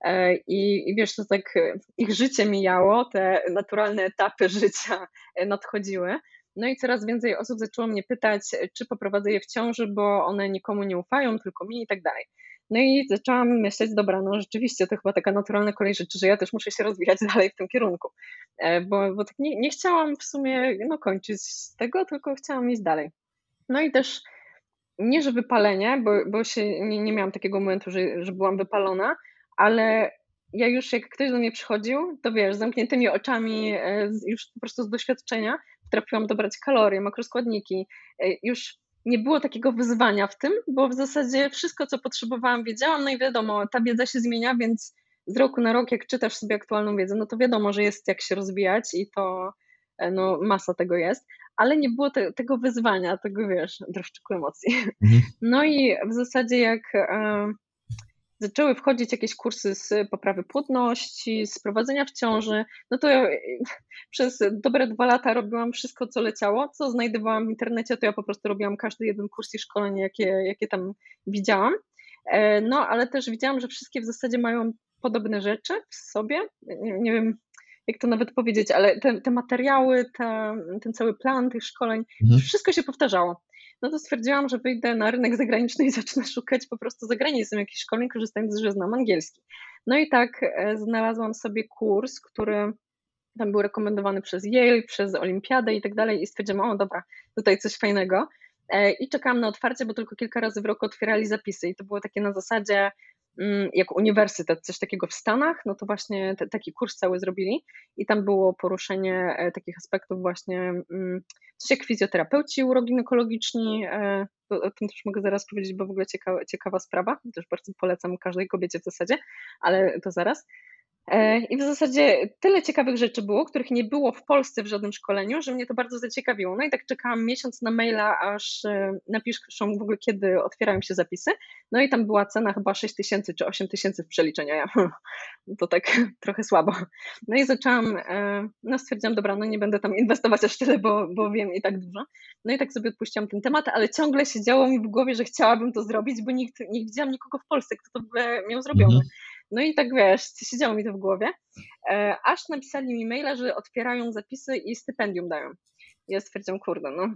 A: E, I, I wiesz, to tak ich życie mijało, te naturalne etapy życia nadchodziły. No i coraz więcej osób zaczęło mnie pytać, czy poprowadzę je w ciąży, bo one nikomu nie ufają, tylko mi i tak dalej. No i zaczęłam myśleć, dobra, no rzeczywiście to chyba taka naturalna kolej rzeczy, że ja też muszę się rozwijać dalej w tym kierunku, e, bo, bo tak nie, nie chciałam w sumie no, kończyć tego, tylko chciałam iść dalej. No i też nie, że wypalenie, bo, bo się nie, nie miałam takiego momentu, że, że byłam wypalona, ale ja już jak ktoś do mnie przychodził, to wiesz, zamkniętymi oczami, e, już po prostu z doświadczenia, potrafiłam dobrać kalorie, makroskładniki, e, już nie było takiego wyzwania w tym, bo w zasadzie wszystko, co potrzebowałam, wiedziałam, no i wiadomo, ta wiedza się zmienia, więc z roku na rok, jak czytasz sobie aktualną wiedzę, no to wiadomo, że jest jak się rozwijać i to e, no, masa tego jest, ale nie było te, tego wyzwania, tego wiesz, dreszczyku emocji. Mhm. No i w zasadzie jak zaczęły wchodzić jakieś kursy z poprawy płodności, z prowadzenia w ciąży, no to ja przez dobre dwa lata robiłam wszystko, co leciało, co znajdowałam w internecie, to ja po prostu robiłam każdy jeden kurs i szkolenie, jakie, jakie tam widziałam. E, no, ale też widziałam, że wszystkie w zasadzie mają podobne rzeczy w sobie. Nie, nie wiem, jak to nawet powiedzieć, ale te, te materiały, te, ten cały plan tych szkoleń, mhm. wszystko się powtarzało no to stwierdziłam, że wyjdę na rynek zagraniczny i zacznę szukać po prostu za granicą jakichś szkoleń, korzystając, że znam angielski. No i tak e, znalazłam sobie kurs, który tam był rekomendowany przez Yale, przez Olimpiadę i tak dalej i stwierdziłam, o dobra, tutaj coś fajnego. E, I czekałam na otwarcie, bo tylko kilka razy w roku otwierali zapisy i to było takie na zasadzie mm, jak uniwersytet, coś takiego w Stanach, no to właśnie te, taki kurs cały zrobili i tam było poruszenie e, takich aspektów właśnie, mm, coś jak fizjoterapeuci uroginekologiczni, e, o tym też mogę zaraz powiedzieć, bo w ogóle ciekawa, ciekawa sprawa, też bardzo polecam każdej kobiecie w zasadzie, ale to zaraz. E, I w zasadzie tyle ciekawych rzeczy było, których nie było w Polsce w żadnym szkoleniu, że mnie to bardzo zaciekawiło. No i tak czekałam miesiąc na maila, aż e, napiszą w ogóle, kiedy otwierają się zapisy. No i tam była cena chyba 6 tysięcy czy 8 tysięcy w przeliczeniu. Ja, to tak trochę słabo. No i zaczęłam, e, no stwierdziłam, dobra, no nie będę tam inwestować aż tyle, bo, bo wiem i tak dużo. No i tak sobie odpuściłam ten temat, ale ciągle siedziało mi w głowie, że chciałabym to zrobić, bo nikt, nie widziałam nikogo w Polsce, kto to w ogóle miał zrobione. Mhm. No i tak wiesz, siedziało mi to w głowie, e, aż napisali mi maila, że otwierają zapisy i stypendium dają. Ja stwierdziłam, kurde, no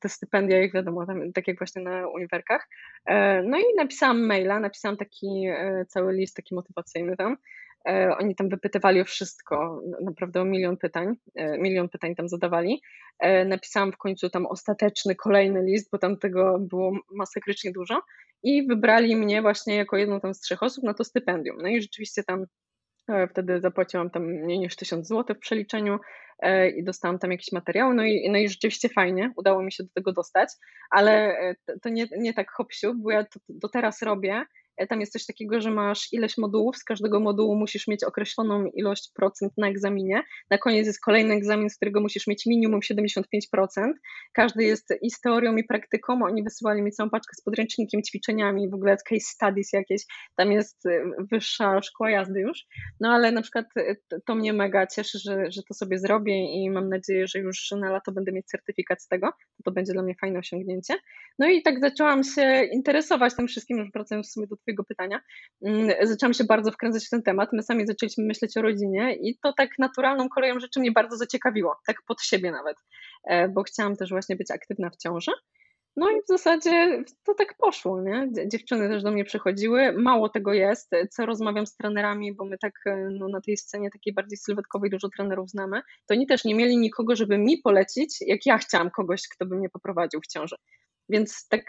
A: te stypendia, jak wiadomo, tam, tak jak właśnie na uniwerkach. E, no i napisałam maila, napisałam taki e, cały list taki motywacyjny tam. Oni tam wypytywali o wszystko, naprawdę o milion pytań, milion pytań tam zadawali. Napisałam w końcu tam ostateczny, kolejny list, bo tam tego było masakrycznie dużo i wybrali mnie właśnie jako jedną tam z trzech osób na to stypendium. No i rzeczywiście tam e, wtedy zapłaciłam tam mniej niż 1000 zł w przeliczeniu e, i dostałam tam jakieś materiały, no i, no i rzeczywiście fajnie, udało mi się do tego dostać, ale e, to nie, nie tak hop bo ja to do teraz robię E, tam jest coś takiego, że masz ileś modułów, z każdego modułu musisz mieć określoną ilość procent na egzaminie. Na koniec jest kolejny egzamin, z którego musisz mieć minimum 75%. Każdy jest i z teorią, i praktyką. Oni wysyłali mi całą paczkę z podręcznikiem, ćwiczeniami, w ogóle case studies jakieś. Tam jest e, wyższa szkoła jazdy już. No ale na przykład e, to mnie mega cieszy, że, że to sobie zrobię i mam nadzieję, że już na lato będę mieć certyfikat z tego. To będzie dla mnie fajne osiągnięcie. No i tak zaczęłam się interesować tym wszystkim, już wracając w sumie do Twojego pytania, mm, zaczęłam się bardzo wkręcać w ten temat. My sami zaczęliśmy myśleć o rodzinie i to tak naturalną koleją rzeczy mnie bardzo zaciekawiło, tak pod siebie nawet, e, bo chciałam też właśnie być aktywna w ciąży. No i w zasadzie to tak poszło, nie? Dziewczyny też do mnie przychodziły. Mało tego jest, co rozmawiam z trenerami, bo my tak e, no, na tej scenie takiej bardziej sylwetkowej dużo trenerów znamy, to oni też nie mieli nikogo, żeby mi polecić, jak ja chciałam kogoś, kto by mnie poprowadził w ciąży. Więc tak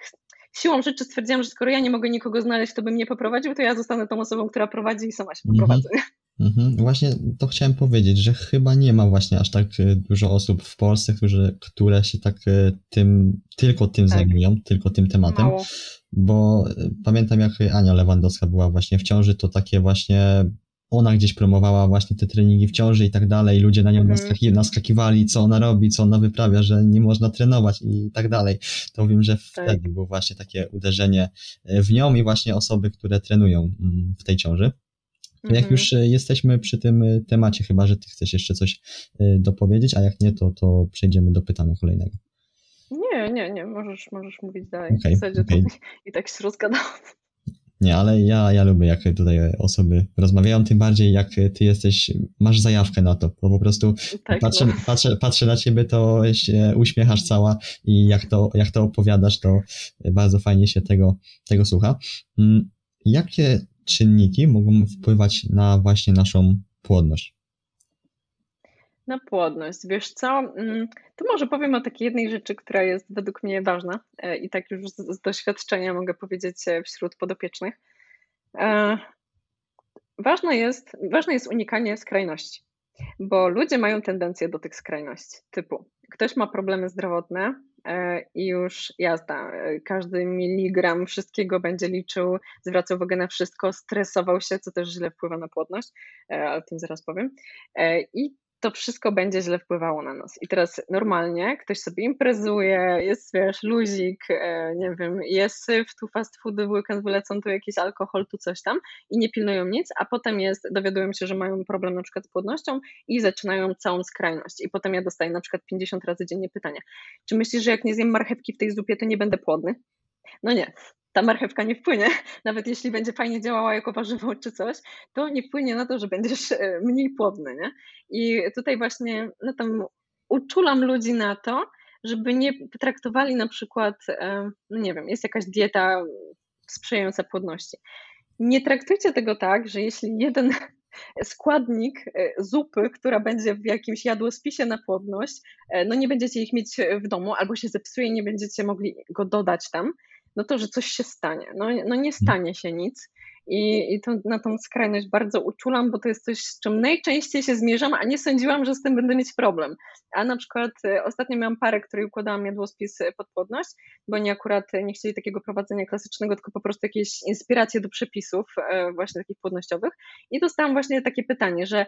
A: siłą rzeczy stwierdziłam, że skoro ja nie mogę nikogo znaleźć, kto by mnie poprowadził, to ja zostanę tą osobą, która prowadzi i sama się mhm. poprowadzę.
B: Mhm. Właśnie to chciałem powiedzieć, że chyba nie ma właśnie aż tak e, dużo osób w Polsce, którzy, które się tak e, tym, tylko tym tak. zajmują, tylko tym tematem. Mało. Bo e, pamiętam, jak Ania Lewandowska była właśnie w ciąży, to takie właśnie ona gdzieś promowała właśnie te treningi w ciąży i tak dalej, ludzie na nią mm. naskaki, naskakiwali, co ona robi, co ona wyprawia, że nie można trenować i tak dalej. To wiem, że tak. wtedy było właśnie takie uderzenie w nią i właśnie osoby, które trenują mm, w tej ciąży. Jak mm -hmm. już e, jesteśmy przy tym e, temacie, chyba że ty chcesz jeszcze coś e, dopowiedzieć, a jak nie, to, to przejdziemy do pytania kolejnego.
A: Nie, nie, nie, możesz, możesz mówić dalej. Okay, w zasadzie okay. i tak się rozgadałam.
B: Nie, ale ja, ja lubię, jak tutaj osoby rozmawiają, tym bardziej jak ty jesteś, masz zajawkę na to, bo po prostu tak, patrzę, no. patrzę, patrzę na ciebie, to się uśmiechasz cała i jak to, jak to opowiadasz, to bardzo fajnie się tego, tego słucha. Mm, jakie czynniki mogą wpływać na właśnie naszą płodność?
A: Na płodność. Wiesz co, mm, to może powiem o takiej jednej rzeczy, która jest według mnie ważna e, i tak już z, doświadczenia mogę powiedzieć e, wśród podopiecznych. E, ważne jest, ważne jest unikanie skrajności, bo ludzie mają tendencję do tych skrajności, typu ktoś ma problemy zdrowotne, i już jazda. Każdy miligram wszystkiego będzie liczył, zwracał uwagę na wszystko, stresował się, co też źle wpływa na płodność, ale o tym zaraz powiem. I to wszystko będzie źle wpływało na nas. I teraz normalnie ktoś sobie imprezuje, jest wiesz, luzik, e, nie wiem, jest syf, tu fast foody w weekend wylecą, tu jakiś alkohol, tu coś tam i nie pilnują nic, a potem jest, dowiadują się, że mają problem na przykład z płodnością i zaczynają całą skrajność. I potem ja dostaję na przykład 50 razy dziennie pytanie, czy myślisz, że jak nie zjem marchewki w tej zupie, to nie będę płodny? No nie, ta marchewka nie wpłynie, nawet jeśli będzie fajnie działała jako warzywo czy coś, to nie wpłynie na to, że będziesz e, mniej płodny, nie? I tutaj właśnie no tam uczulam ludzi na to, żeby nie traktowali na przykład, e, no nie wiem, jest jakaś dieta sprzyjająca płodności. Nie traktujcie tego tak, że jeśli jeden składnik e, zupy, która będzie w jakimś jadłospisie na płodność, no nie będziecie ich mieć w domu albo się zepsuje, nie będziecie mogli go dodać tam, no to, że coś się stanie. No, no nie stanie się nic. i, i to, na tą skrajność bardzo uczulam, bo to jest coś, z czym najczęściej się zmierzam, a nie sądziłam, że z tym będę mieć problem. A na przykład e, ostatnio miałam parę, której układałam jadłospis pod płodność, bo oni akurat nie chcieli takiego prowadzenia klasycznego, tylko po prostu jakieś inspiracje do przepisów właśnie takich płodnościowych i dostałam właśnie takie pytanie, że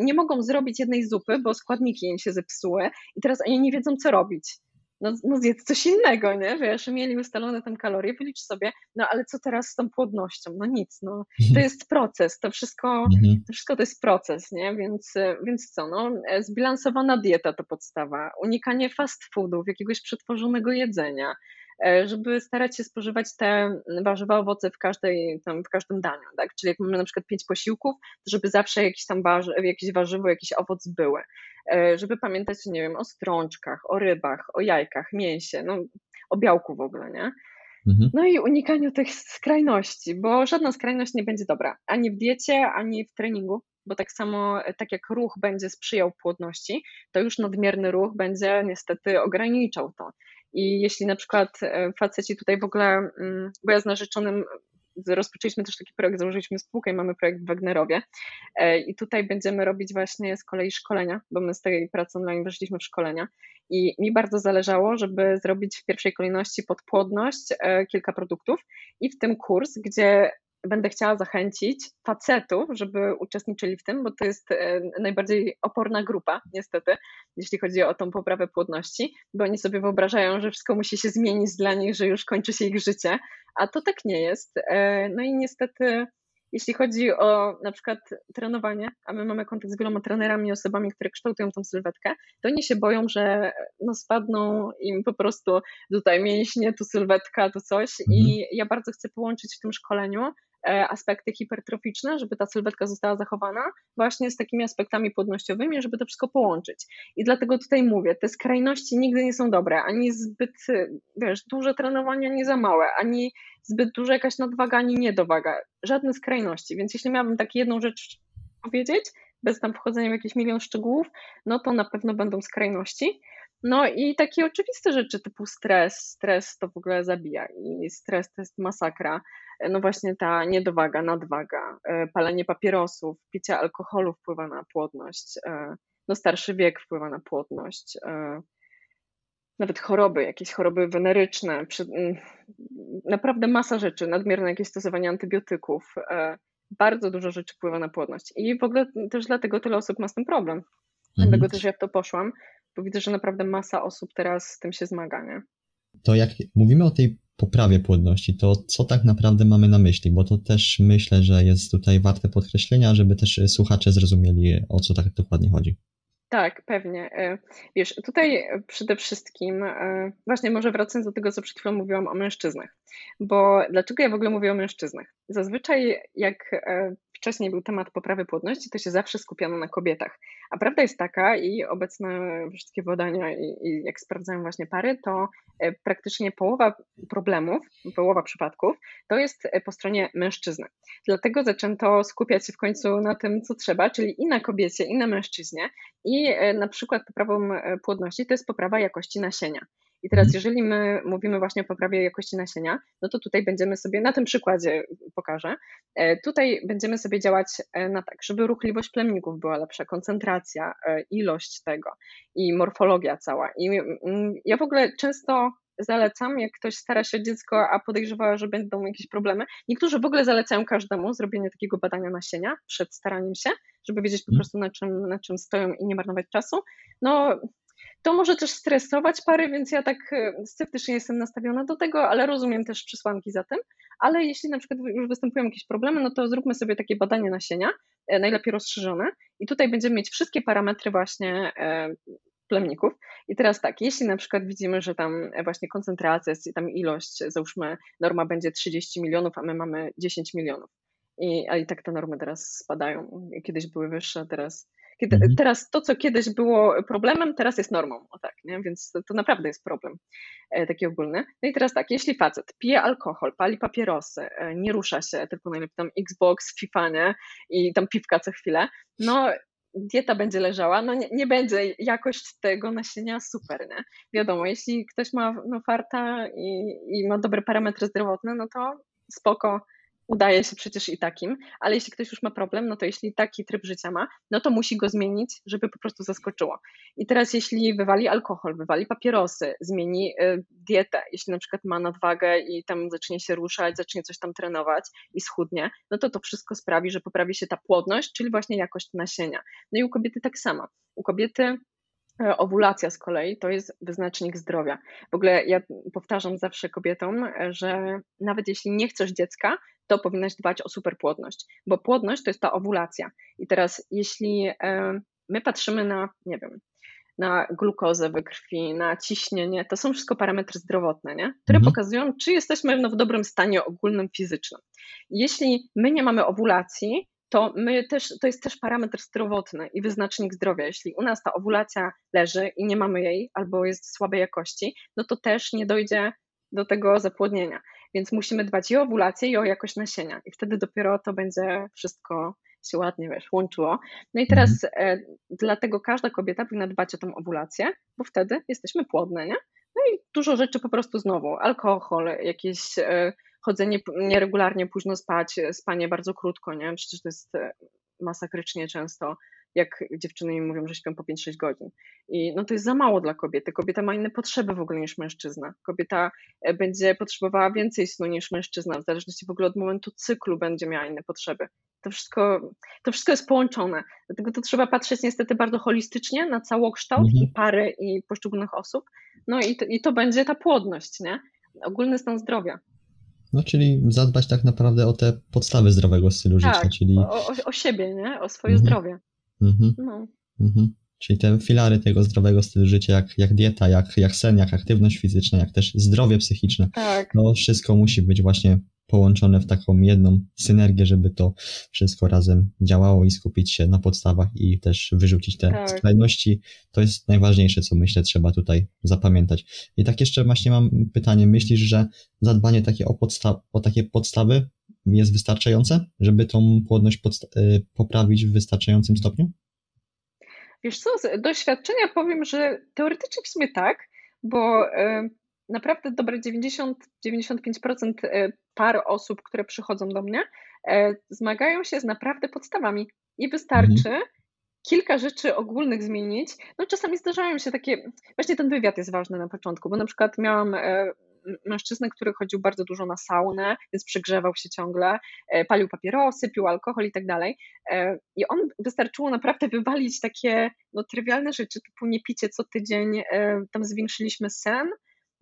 A: nie mogą zrobić jednej zupy, bo składniki im się zepsuły i teraz oni nie wiedzą, co robić no, no zjedz coś innego, nie? Wiesz, mieli ustalone tam kalorie, wylicz sobie, no ale co teraz z tą płodnością? No nic, no to mhm. jest proces, to wszystko, mhm. to wszystko to jest proces, nie? Więc, więc co, no zbilansowana dieta to podstawa, unikanie fast foodów, jakiegoś przetworzonego jedzenia, E, żeby starać się spożywać te warzywa, owoce w, każdej, tam, w każdym daniu, tak? Czyli jak mamy na przykład pięć posiłków, to żeby zawsze jakieś tam warzy, jakieś warzywo, jakiś owoc były. E, żeby pamiętać, nie wiem, o strączkach, o rybach, o jajkach, mięsie, no, o białku w ogóle, nie? Mhm. No i unikaniu tych skrajności, bo żadna skrajność nie będzie dobra, ani w diecie, ani w treningu, bo tak samo, tak jak ruch będzie sprzyjał płodności, to już nadmierny ruch będzie niestety ograniczał to. I jeśli na przykład e, faceci tutaj w ogóle, mm, bo ja z narzeczonym rozpoczęliśmy też taki projekt, założyliśmy spółkę i mamy projekt w Wagnerowie e, i tutaj będziemy robić właśnie z kolei szkolenia, bo my z tej pracy online weszliśmy w szkolenia. I mi bardzo zależało, żeby zrobić w pierwszej kolejności podpłodność e, kilka produktów i w tym kurs, gdzie będę chciała zachęcić facetów, żeby uczestniczyli w tym, bo to jest e, najbardziej oporna grupa, niestety, jeśli chodzi o tą poprawę płodności, bo oni sobie wyobrażają, że wszystko musi się zmienić dla nich, że już kończy się ich życie, a to tak nie jest. E, no i niestety jeśli chodzi o na przykład trenowanie, a my mamy kontakt z wieloma trenerami osobami, które kształtują tą sylwetkę, to oni się boją, że no spadną im po prostu tutaj mięśnie, tu sylwetka, tu coś mhm. i ja bardzo chcę połączyć w tym szkoleniu aspekty hipertroficzne, żeby ta sylwetka została zachowana, właśnie z takimi aspektami płodnościowymi, żeby to wszystko połączyć. I dlatego tutaj mówię, te skrajności nigdy nie są dobre, ani zbyt, wiesz, duże trenowanie, ani za małe, ani zbyt duża jakaś nadwaga, ani niedowaga. Żadne skrajności. Więc jeśli miałabym tak jedną rzecz powiedzieć, bez tam wchodzenia w jakiś milion szczegółów, no to na pewno będą skrajności. No i takie oczywiste rzeczy typu stres. Stres to w ogóle zabija i stres to jest masakra. No właśnie ta niedowaga, nadwaga, e, palenie papierosów, picie alkoholu wpływa na płodność, e, no starszy wiek wpływa na płodność, e, nawet choroby, jakieś choroby weneryczne, naprawdę masa rzeczy, nadmierne jakieś stosowanie antybiotyków, bardzo dużo rzeczy wpływa na płodność. I w ogóle też dlatego tyle osób ma z tym problem. Mhm. Dlatego też ja w to poszłam, bo widzę, że naprawdę masa osób teraz z tym się zmaga, nie?
B: To jak mówimy o tej poprawie płodności, to co tak naprawdę mamy na myśli? Bo to też myślę, że jest tutaj warte podkreślenia, żeby też słuchacze zrozumieli, o co tak dokładnie chodzi.
A: Tak, pewnie. E, wiesz, tutaj przede wszystkim, e, właśnie może wracając do tego, co przed chwilą mówiłam o mężczyznach, bo dlaczego ja w ogóle mówię o mężczyznach? Zazwyczaj, jak e, wcześniej był temat poprawy płodności, to się zawsze skupiano na kobietach. A prawda jest taka, i obecne wszystkie badania, i, i jak sprawdzają właśnie pary, to e, praktycznie połowa problemów, połowa przypadków, to jest e, po stronie mężczyzny. Dlatego zaczęto skupiać się w końcu na tym, co trzeba, czyli i na kobiecie, i na mężczyźnie. I e, na przykład poprawą płodności to jest poprawa jakości nasienia. I teraz, mhm. jeżeli my mówimy właśnie o poprawie jakości nasienia, no to tutaj będziemy sobie, na tym przykładzie pokażę, e, tutaj będziemy sobie działać e, na tak, żeby ruchliwość plemników była lepsza, koncentracja, e, ilość tego i morfologia cała. I mm, ja w ogóle często zalecam, jak ktoś stara się dziecko, a podejrzewa, że będą jakieś problemy. Niektórzy w ogóle zalecają każdemu zrobienie takiego badania nasienia przed staraniem się, żeby wiedzieć po mhm. prostu na czym, na czym stoją i nie marnować czasu. No, to może też stresować pary, więc ja tak e, sceptycznie jestem nastawiona do tego, ale rozumiem też przesłanki za tym. Ale jeśli na przykład już występują jakieś problemy, no to zróbmy sobie takie badanie nasienia, e, najlepiej rozszerzone, i tutaj będziemy mieć wszystkie parametry właśnie e, plemników. I teraz tak, jeśli na przykład widzimy, że tam właśnie koncentracja, tam ilość, załóżmy norma będzie 30 milionów, a my mamy 10 milionów. I, a i tak te normy teraz spadają. Kiedyś były wyższe, teraz kiedy, mhm. Teraz to, co kiedyś było problemem, teraz jest normą, o tak, nie? więc to, to, naprawdę jest problem e, taki ogólny. No i teraz tak, jeśli facet pije alkohol, pali papierosy, e, nie rusza się, tylko najlepiej tam Xbox, FIFA, nie? I tam piwka co chwilę, no dieta będzie leżała, no nie, nie, będzie jakość tego nasienia super, nie? Wiadomo, jeśli ktoś ma no, farta i, i ma dobre parametry zdrowotne, no to spoko, udaje się przecież i takim, ale jeśli ktoś już ma problem, no to jeśli taki tryb życia ma, no to musi go zmienić, żeby po prostu zaskoczyło. I teraz jeśli wywali alkohol, wywali papierosy, zmieni y, dietę, jeśli na przykład ma nadwagę i tam zacznie się ruszać, zacznie coś tam trenować i schudnie, no to to wszystko sprawi, że poprawi się ta płodność, czyli właśnie jakość nasienia. No i u kobiety tak samo. U kobiety owulacja z kolei to jest wyznacznik zdrowia. W ogóle ja powtarzam zawsze kobietom, że nawet jeśli nie chcesz dziecka, to powinnaś dbać o superpłodność, bo płodność to jest ta owulacja. I teraz, jeśli e, my patrzymy na, nie wiem, na glukozę we krwi, na ciśnienie, to są wszystko parametry zdrowotne, nie? które mhm. pokazują, czy jesteśmy w dobrym stanie ogólnym fizycznym. Jeśli my nie mamy owulacji, to my też, to jest też parametr zdrowotny i wyznacznik zdrowia. Jeśli u nas ta owulacja leży i nie mamy jej albo jest słabej jakości, no to też nie dojdzie do tego zapłodnienia. Więc musimy dbać i o owulację, i o jakość nasienia. I wtedy dopiero to będzie wszystko się ładnie, wiesz, łączyło. No i teraz mhm. e, dlatego każda kobieta powinna dbać o tą owulację, bo wtedy jesteśmy płodne, nie? No i dużo rzeczy po prostu znowu, alkohol, jakieś e, chodzenie nieregularnie, późno spać, spanie bardzo krótko, nie? Przecież to jest e, masakrycznie często, jak dziewczyny mi mówią, że śpią po 5-6 godzin. I no to jest za mało dla kobiety. Kobieta ma inne potrzeby w ogóle niż mężczyzna. Kobieta e, będzie potrzebowała więcej snu niż mężczyzna, w zależności w ogóle od momentu cyklu będzie miała inne potrzeby. To wszystko, to wszystko jest połączone. Dlatego to trzeba patrzeć niestety bardzo holistycznie na całokształt mhm. i pary i poszczególnych osób. No i to, i to będzie ta płodność, nie? Ogólny stan zdrowia.
B: No, czyli zadbać tak naprawdę o te podstawy zdrowego stylu
A: tak,
B: życia, czyli...
A: O, o, siebie, nie? O swoje mhm. zdrowie.
B: Mhm. No. Mhm. Czyli te filary tego zdrowego stylu życia, jak, jak dieta, jak, jak sen, jak aktywność fizyczna, jak też zdrowie psychiczne,
A: tak.
B: no wszystko musi być właśnie połączone w taką jedną synergię, żeby to wszystko razem działało i skupić się na podstawach i też wyrzucić te tak. skrajności. To jest najważniejsze, co myślę, trzeba tutaj zapamiętać. I tak jeszcze właśnie mam pytanie. Myślisz, że zadbanie takie o, podsta- o takie podstawy jest wystarczające, żeby tą płodność y, poprawić w wystarczającym stopniu?
A: Wiesz co, z doświadczenia powiem, że teoretycznie w sumie tak, bo naprawdę dobre 90-95% e, par osób, które przychodzą do mnie, e, zmagają się z naprawdę podstawami i wystarczy mhm. kilka rzeczy ogólnych zmienić. No czasami zdarzają się takie, właśnie ten wywiad jest ważny na początku, bo na przykład miałam e, mężczyznę, który chodził bardzo dużo na saunę, więc przegrzewał się ciągle, palił papierosy, pił alkohol i tak dalej. I on wystarczyło naprawdę wywalić takie no, trywialne rzeczy, typu nie picie co tydzień, tam zwiększyliśmy sen,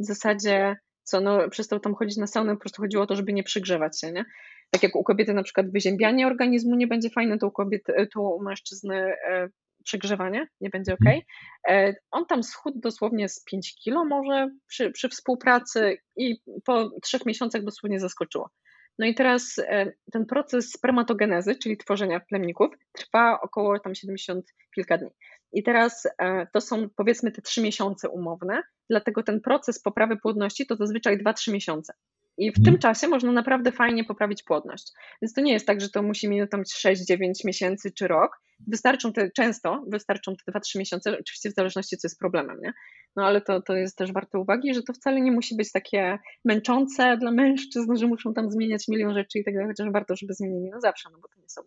A: w zasadzie co, no przestał tam chodzić na saunę, po prostu chodziło o to, żeby nie przygrzewać się, nie? Tak jak u kobiety na przykład wyziębianie organizmu nie będzie fajne, to u kobiety, to u mężczyzny e, przegrzewanie nie będzie ok. Mhm. E, on tam schudł dosłownie z 5 kilo może przy, przy współpracy i po trzech miesiącach dosłownie zaskoczyło. No i teraz e, ten proces spermatogenezy, czyli tworzenia plemników, trwa około tam 70 kilka dni. I teraz e, to są powiedzmy te trzy miesiące umowne, dlatego ten proces poprawy płodności to zazwyczaj 2-3 miesiące. I w tym mhm. czasie można naprawdę fajnie poprawić płodność. Więc to nie jest tak, że to musi minąć tam 6-9 miesięcy czy rok. Wystarczą te, często wystarczą te 2-3 miesiące, oczywiście w zależności co jest problemem, nie? No ale to, to jest też warte uwagi, że to wcale nie musi być takie męczące dla mężczyzn, że muszą tam zmieniać milion rzeczy i tak dalej, chociaż warto, żeby zmienili na zawsze, no bo to nie są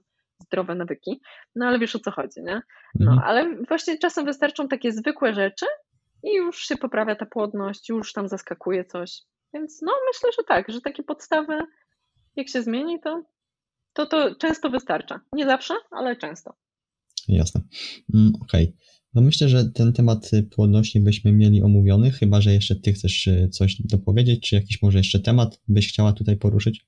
A: zdrowe nawyki. No ale wiesz o co chodzi, nie? No mhm. ale właśnie czasem wystarczą takie zwykłe rzeczy i już się poprawia ta płodność, już tam zaskakuje coś. Więc no myślę, że tak, że takie podstawy, jak się zmieni, to to, to często wystarcza. Nie zawsze, ale często.
B: Jasne. Mm, Okej. Okay. No myślę, że ten temat płodności byśmy mieli omówiony, chyba że jeszcze ty chcesz y, coś dopowiedzieć, czy jakiś może jeszcze temat byś chciała tutaj poruszyć?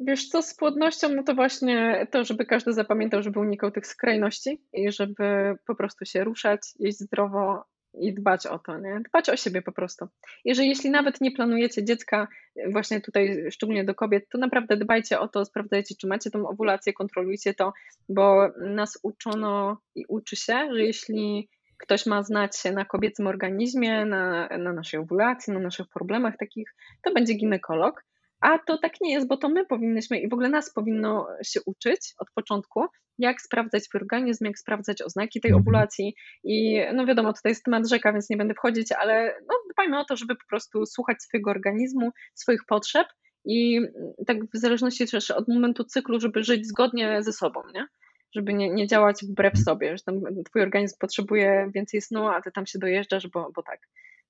A: Wiesz co, z płodnością, no to właśnie to, żeby każdy zapamiętał, żeby unikał tych skrajności i żeby po prostu się ruszać, jeść zdrowo i dbać o to, nie? Dbać o siebie po prostu. Jeżeli jeśli nawet nie planujecie dziecka, właśnie tutaj szczególnie do kobiet, to naprawdę dbajcie o to, sprawdzajcie, czy macie tą owulację, kontrolujcie to, bo nas uczono i uczy się, że jeśli ktoś ma znać się na kobiecym organizmie, na, na naszej owulacji, na naszych problemach takich, to będzie ginekolog. A to tak nie jest, bo to my powinnyśmy i w ogóle nas powinno się uczyć od początku, jak sprawdzać swój organizm, jak sprawdzać oznaki tej mhm. ovulacji. I no wiadomo, tutaj jest temat rzeka, więc nie będę wchodzić, ale no, dbajmy o to, żeby po prostu słuchać swojego organizmu, swoich potrzeb i tak w zależności też od momentu cyklu, żeby żyć zgodnie ze sobą, nie? Żeby nie, nie działać wbrew sobie, że tam twój organizm potrzebuje więcej snu, a ty tam się dojeżdżasz, bo, bo tak.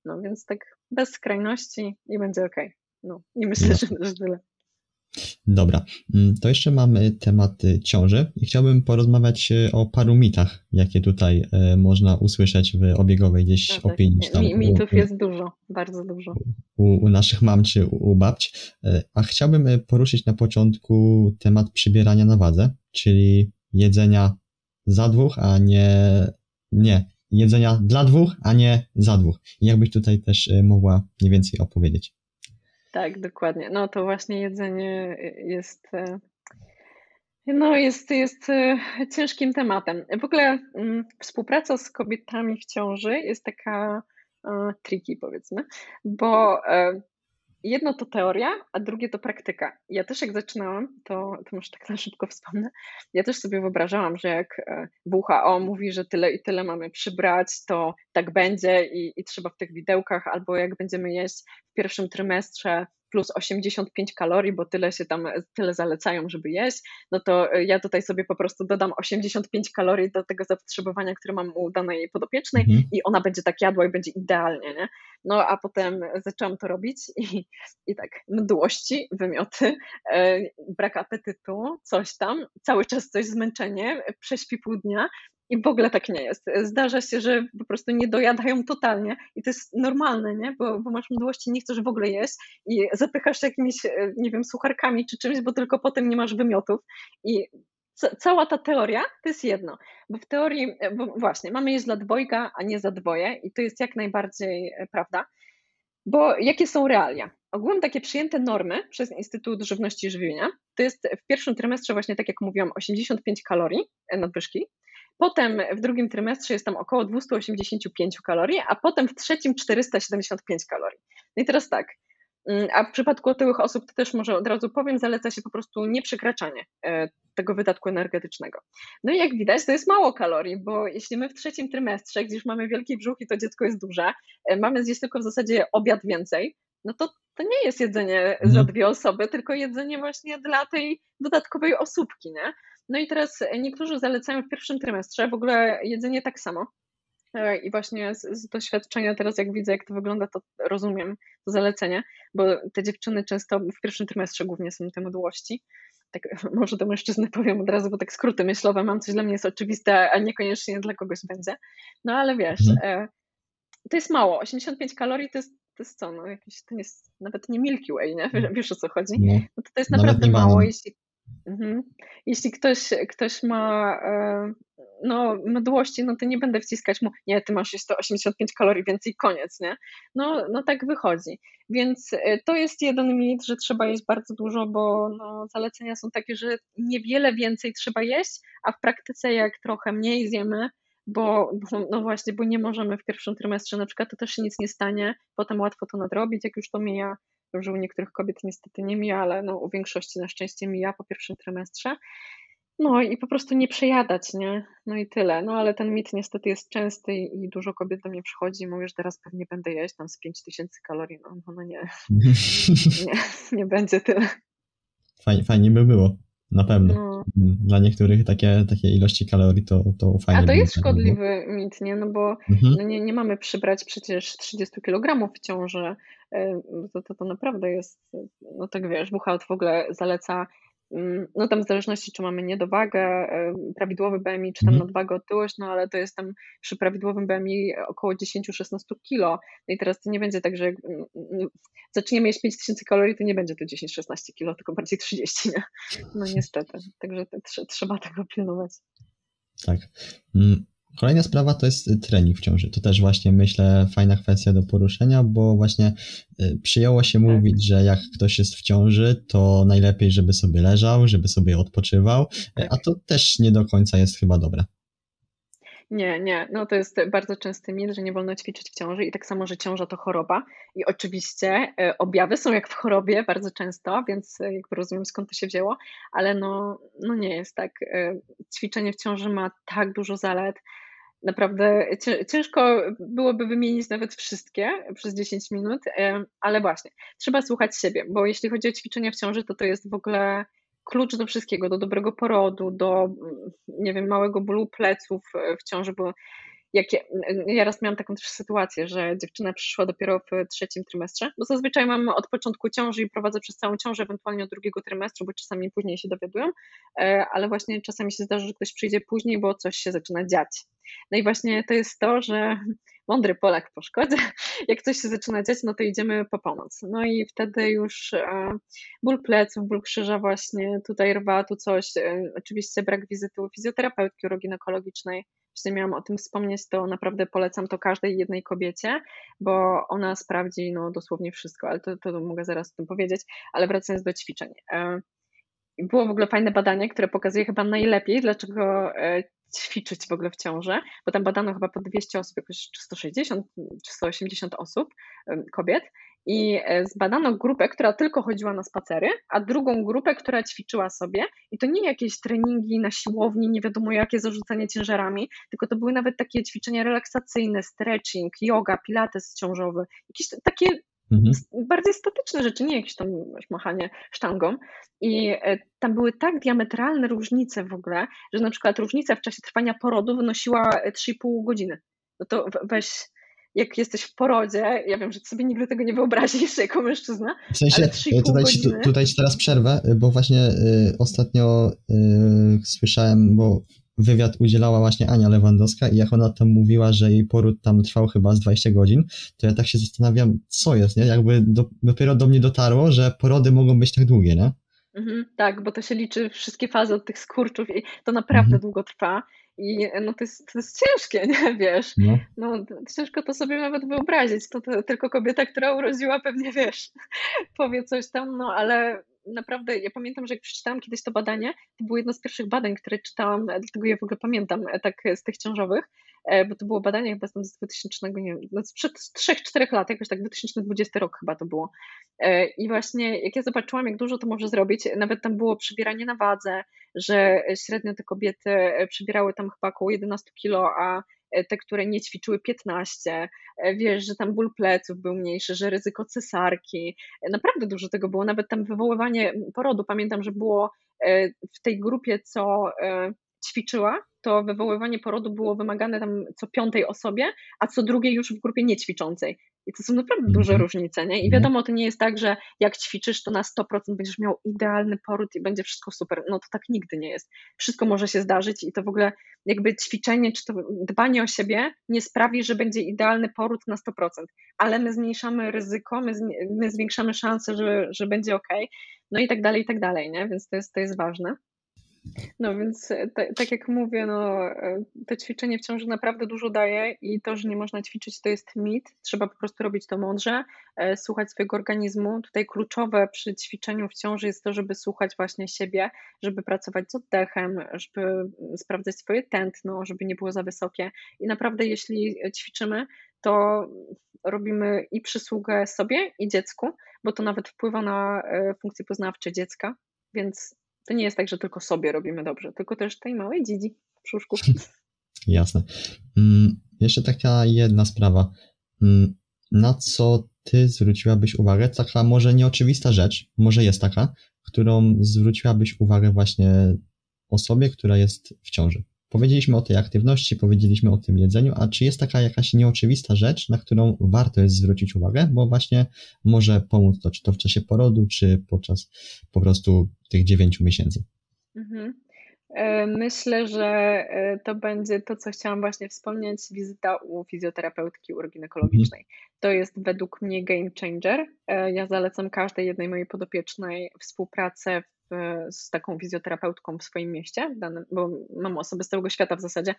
A: No więc tak bez skrajności i będzie ok. No i myślę, no. że, że tyle.
B: Dobra, mm, to jeszcze mamy temat ciąży i chciałbym porozmawiać e, o paru mitach, jakie tutaj e, można usłyszeć w obiegowej gdzieś no tak. opinii.
A: Tam, Mitów u, jest dużo, bardzo dużo.
B: U, u naszych mam czy u, u babć. E, a chciałbym poruszyć na początku temat przybierania na wadze, czyli jedzenia za dwóch, a nie, nie, jedzenia dla dwóch, a nie za dwóch. Jakbyś tutaj też mogła mniej więcej opowiedzieć.
A: Tak, dokładnie. No to właśnie jedzenie jest, e, no jest, jest e, ciężkim tematem. W ogóle mm, współpraca z kobietami w ciąży jest taka e, tricky powiedzmy, bo jedno to teoria, a drugie to praktyka. Ja też jak zaczynałam, to, to może tak na szybko wspomnę, ja też sobie wyobrażałam, że jak WHO mówi, że tyle i tyle mamy przybrać, to tak będzie i, i trzeba w tych widełkach, albo jak będziemy jeść w pierwszym trymestrze plus 85 kalorii, bo tyle się tam, tyle zalecają, żeby jeść, no to ja tutaj sobie po prostu dodam 85 kalorii do tego zapotrzebowania, które mam u danej podopiecznej mhm. i ona będzie tak jadła i będzie idealnie, nie? No a potem zaczęłam to robić i, i tak, mdłości, wymioty, e, brak apetytu, coś tam, cały czas coś zmęczenie, prześpi pół dnia i w ogóle tak nie jest. Zdarza się, że po prostu nie dojadają totalnie i to jest normalne, nie? Bo, bo masz mdłości, nie chcesz w ogóle jeść i zapychasz jakimiś, e, nie wiem, sucharkami czy czymś, bo tylko potem nie masz wymiotów. I cała ta teoria to jest jedno, bo w teorii, e, bo właśnie, mamy jeść dla dwojga, a nie za dwoje i to jest jak najbardziej e, prawda. Bo jakie są realia? Ogółem takie przyjęte normy przez Instytut Żywności i Żywienia to jest w pierwszym trymestrze właśnie tak jak mówiłam 85 kalorii nadwyżki, Potem w drugim trymestrze jest tam około 285 kalorii, a potem w trzecim 475 kalorii. No i teraz tak, a w przypadku otyłych osób, to też może od razu powiem, zaleca się po prostu nieprzekraczanie e, tego wydatku energetycznego. No i jak widać, to jest mało kalorii, bo jeśli my w trzecim trymestrze, gdzie już mamy wielki brzuch i to dziecko jest duże, e, mamy zjeść tylko w zasadzie obiad więcej, no to to nie jest jedzenie za mhm. dwie osoby, tylko jedzenie właśnie dla tej dodatkowej osóbki, nie? No i teraz niektórzy zalecają w pierwszym trymestrze w ogóle jedzenie tak samo. E, I właśnie z, z, doświadczenia teraz, jak widzę, jak to wygląda, to rozumiem to zalecenie, bo te dziewczyny często w pierwszym trymestrze głównie są te mdłości. Tak, może do mężczyzny powiem od razu, bo tak skróty myślowe mam, coś dla mnie jest oczywiste, a niekoniecznie dla kogoś będzie. No ale wiesz, mhm. E, to jest mało. 85 kalorii to jest, to jest co? No, jakieś, to jest nawet nie Milky Way, nie? Wiesz, wiesz o co chodzi? No to, to jest naprawdę mało, jeśli Mhm. Jeśli ktoś, ktoś ma e, no, mdłości, no to nie będę wciskać mu, nie, ty masz 185 kalorii więcej, koniec, nie? No, no tak wychodzi. Więc e, to jest jeden mit, że trzeba jeść bardzo dużo, bo no, zalecenia są takie, że niewiele więcej trzeba jeść, a w praktyce jak trochę mniej zjemy, bo, bo no właśnie, bo nie możemy w pierwszym trymestrze na przykład, to też się nic nie stanie, potem łatwo to nadrobić, jak już to mija, że u niektórych kobiet niestety nie mija, ale no, u większości na szczęście mija po pierwszym trymestrze. No i po prostu nie przejadać, nie? No i tyle. No ale ten mit niestety jest częsty i dużo kobiet do mnie przychodzi i mówi, że teraz pewnie będę jeść tam z 5000 kalorii. No, no, no nie. nie, nie będzie tyle.
B: Fajnie, fajnie by było. Na pewno. No. Dla niektórych takie, takie ilości kalorii to, to fajnie.
A: A to jest szkodliwy mit, nie? No bo mhm. no nie, nie mamy przybrać przecież 30 kg w ciąży. E, to, to, to naprawdę jest, no tak wiesz, WHO w ogóle zaleca no tam w zależności, czy mamy niedowagę, prawidłowy BMI, czy tam mhm. nadwagę, otyłość, no ale to jest tam przy prawidłowym BMI około 10-16 kilo. No i teraz to nie będzie tak, że jak mm, mm, zaczniemy jeść 5000 kalorii, to nie będzie to 10-16 kilo, tylko bardziej 30, nie? No niestety, także trzeba tego pilnować.
B: Tak. Kolejna sprawa to jest trening w ciąży. To też właśnie myślę fajna kwestia do poruszenia, bo właśnie y, przyjęło się tak. mówić, że jak ktoś jest w ciąży, to najlepiej, żeby sobie leżał, żeby sobie odpoczywał, tak. a to też nie do końca jest chyba dobre.
A: Nie, nie. No to jest bardzo częsty mit, że nie wolno ćwiczyć w ciąży i tak samo, że ciąża to choroba. I oczywiście e, objawy są jak w chorobie bardzo często, więc e, jakby rozumiem skąd to się wzięło, ale no, no nie jest tak. E, ćwiczenie w ciąży ma tak dużo zalet. naprawdę ciężko byłoby wymienić nawet wszystkie przez 10 minut, ale właśnie, trzeba słuchać siebie, bo jeśli chodzi o ćwiczenia w ciąży, to to jest w ogóle klucz do wszystkiego, do dobrego porodu, do, nie wiem, małego bólu pleców w ciąży, bo jak ja, ja raz miałam taką też sytuację, że dziewczyna przyszła dopiero w trzecim trymestrze, bo zazwyczaj mam od początku ciąży i prowadzę przez całą ciążę, ewentualnie od drugiego trymestru, bo czasami później się dowiadują, e, ale właśnie czasami się zdarza, że ktoś przyjdzie później, bo coś się zaczyna dziać. No i właśnie to jest to, że mądry Polak po szkodzie, jak coś się zaczyna dziać, no to idziemy po pomoc. No i wtedy już e, ból pleców, ból krzyża właśnie, tutaj rwa, tu coś, e, oczywiście brak wizyty u fizjoterapeutki uroginekologicznej, jeśli miałam o tym wspomnieć, to naprawdę polecam to każdej jednej kobiecie, bo ona sprawdzi no, dosłownie wszystko, ale to, to mogę zaraz o tym powiedzieć. Ale wracając do ćwiczeń. Było w ogóle fajne badanie, które pokazuje chyba najlepiej, dlaczego e, ćwiczyć w ogóle w ciąży, bo tam badano chyba po 200 osób, jakoś 160 czy 180 osób, kobiet i e, zbadano grupę, która tylko chodziła na spacery, a drugą grupę, która ćwiczyła sobie i to nie jakieś treningi na siłowni, nie wiadomo jakie zarzucanie ciężarami, tylko to były nawet takie ćwiczenia relaksacyjne, stretching, yoga, pilates ciążowy, jakieś takie mhm. bardziej statyczne rzeczy, nie jakieś tam machanie sztangą i e, tam były tak diametralne różnice w ogóle, że na przykład różnica w czasie trwania porodu wynosiła 3,5 godziny. No to weź jak jesteś w porodzie, ja wiem, że ty sobie nigdy tego nie wyobrazisz jako mężczyzna.
B: W sensie, tutaj, ci, tutaj ci teraz przerwę, bo właśnie y, ostatnio y, słyszałem, bo wywiad udzielała właśnie Ania Lewandowska i jak ona tam mówiła, że jej poród tam trwał chyba z 20 godzin, to ja tak się zastanawiam, co jest, nie? Jakby do, dopiero do mnie dotarło, że porody mogą być tak długie, nie?
A: Mhm, tak, bo to się liczy wszystkie fazy od tych skurczów i to naprawdę mhm. długo trwa. I no to jest, to jest ciężkie, nie wiesz? No. no ciężko to sobie nawet wyobrazić. To, to tylko kobieta, która urodziła, pewnie wiesz, powie coś tam, no ale naprawdę, ja pamiętam, że jak przeczytałam kiedyś to badanie, to było jedno z pierwszych badań, które czytałam, dlatego ja w ogóle pamiętam, e, tak z tych ciążowych, e, bo to było badanie chyba z 2000, nie wiem, no sprzed 3-4 lat, jakoś tak 2020 rok chyba to było. E, I właśnie jak ja zobaczyłam, jak dużo to może zrobić, nawet tam było przybieranie na wadze, że średnio te kobiety przybierały tam chyba około 11 kilo, a E, te, które nie ćwiczyły 15, e, wiesz, że tam ból pleców był mniejszy, że ryzyko cesarki, e, naprawdę dużo tego było, nawet tam wywoływanie porodu, pamiętam, że było w tej grupie, co ćwiczyła, to wywoływanie porodu było wymagane tam co piątej osobie, a co drugiej już w grupie niećwiczącej. I to są naprawdę duże różnice, nie? I mhm. wiadomo, to nie jest tak, że jak ćwiczysz, to na 100% będziesz miał idealny poród i będzie wszystko super. No to tak nigdy nie jest. Wszystko może się zdarzyć i to w ogóle jakby ćwiczenie, czy to dbanie o siebie nie sprawi, że będzie idealny poród na 100%, ale my zmniejszamy ryzyko, my, my zwiększamy szanse, że, że będzie ok, no i tak dalej, i tak dalej, nie? Więc to jest, to jest ważne. No więc e, tak jak mówię, no, e, to ćwiczenie w ciąży naprawdę dużo daje i to, że nie można ćwiczyć, to jest mit. Trzeba po prostu robić to mądrze, e, słuchać swojego organizmu. Tutaj kluczowe przy ćwiczeniu w ciąży jest to, żeby słuchać właśnie siebie, żeby pracować z oddechem, żeby sprawdzać swoje tętno, żeby nie było za wysokie. I naprawdę, jeśli ćwiczymy, to robimy i przysługę sobie i dziecku, bo to nawet wpływa na funkcje poznawcze dziecka, więc to nie jest tak, że tylko sobie robimy dobrze, tylko też tej małej dzidzi w brzuszku.
B: Jasne. Mm, jeszcze taka jedna sprawa. Mm, na co ty zwróciłabyś uwagę? Taka może nieoczywista rzecz, może jest taka, którą zwróciłabyś uwagę właśnie osobie, która jest w ciąży. Powiedzieliśmy o tej aktywności, powiedzieliśmy o tym jedzeniu, a czy jest taka jakaś nieoczywista rzecz, na którą warto jest zwrócić uwagę, bo właśnie może pomóc to, czy to w czasie porodu, czy podczas po prostu tych dziewięciu miesięcy? Mhm.
A: E, myślę, że e, to będzie to, co chciałam właśnie wspomnieć, wizyta u fizjoterapeutki uroginekologicznej. Mhm. To jest według mnie game changer. E, ja zalecam każdej jednej mojej podopiecznej współpracę z taką fizjoterapeutką w swoim mieście, bo mam osoby z całego świata w zasadzie,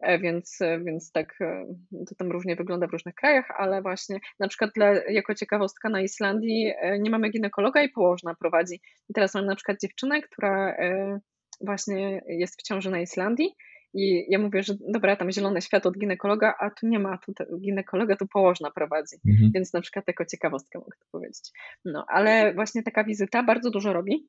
A: e, więc, e, więc tak e, to tam różnie wygląda w różnych krajach, ale właśnie na przykład dla, jako ciekawostka na Islandii nie mamy ginekologa i położna prowadzi. I teraz mam na przykład dziewczynę, która właśnie jest w ciąży na Islandii i ja mówię, że dobra, tam zielone światło od ginekologa, a tu nie ma, tu ginekologa tu położna prowadzi, mhm. więc na przykład jako ciekawostkę mogę to powiedzieć. No, ale właśnie taka wizyta bardzo dużo robi,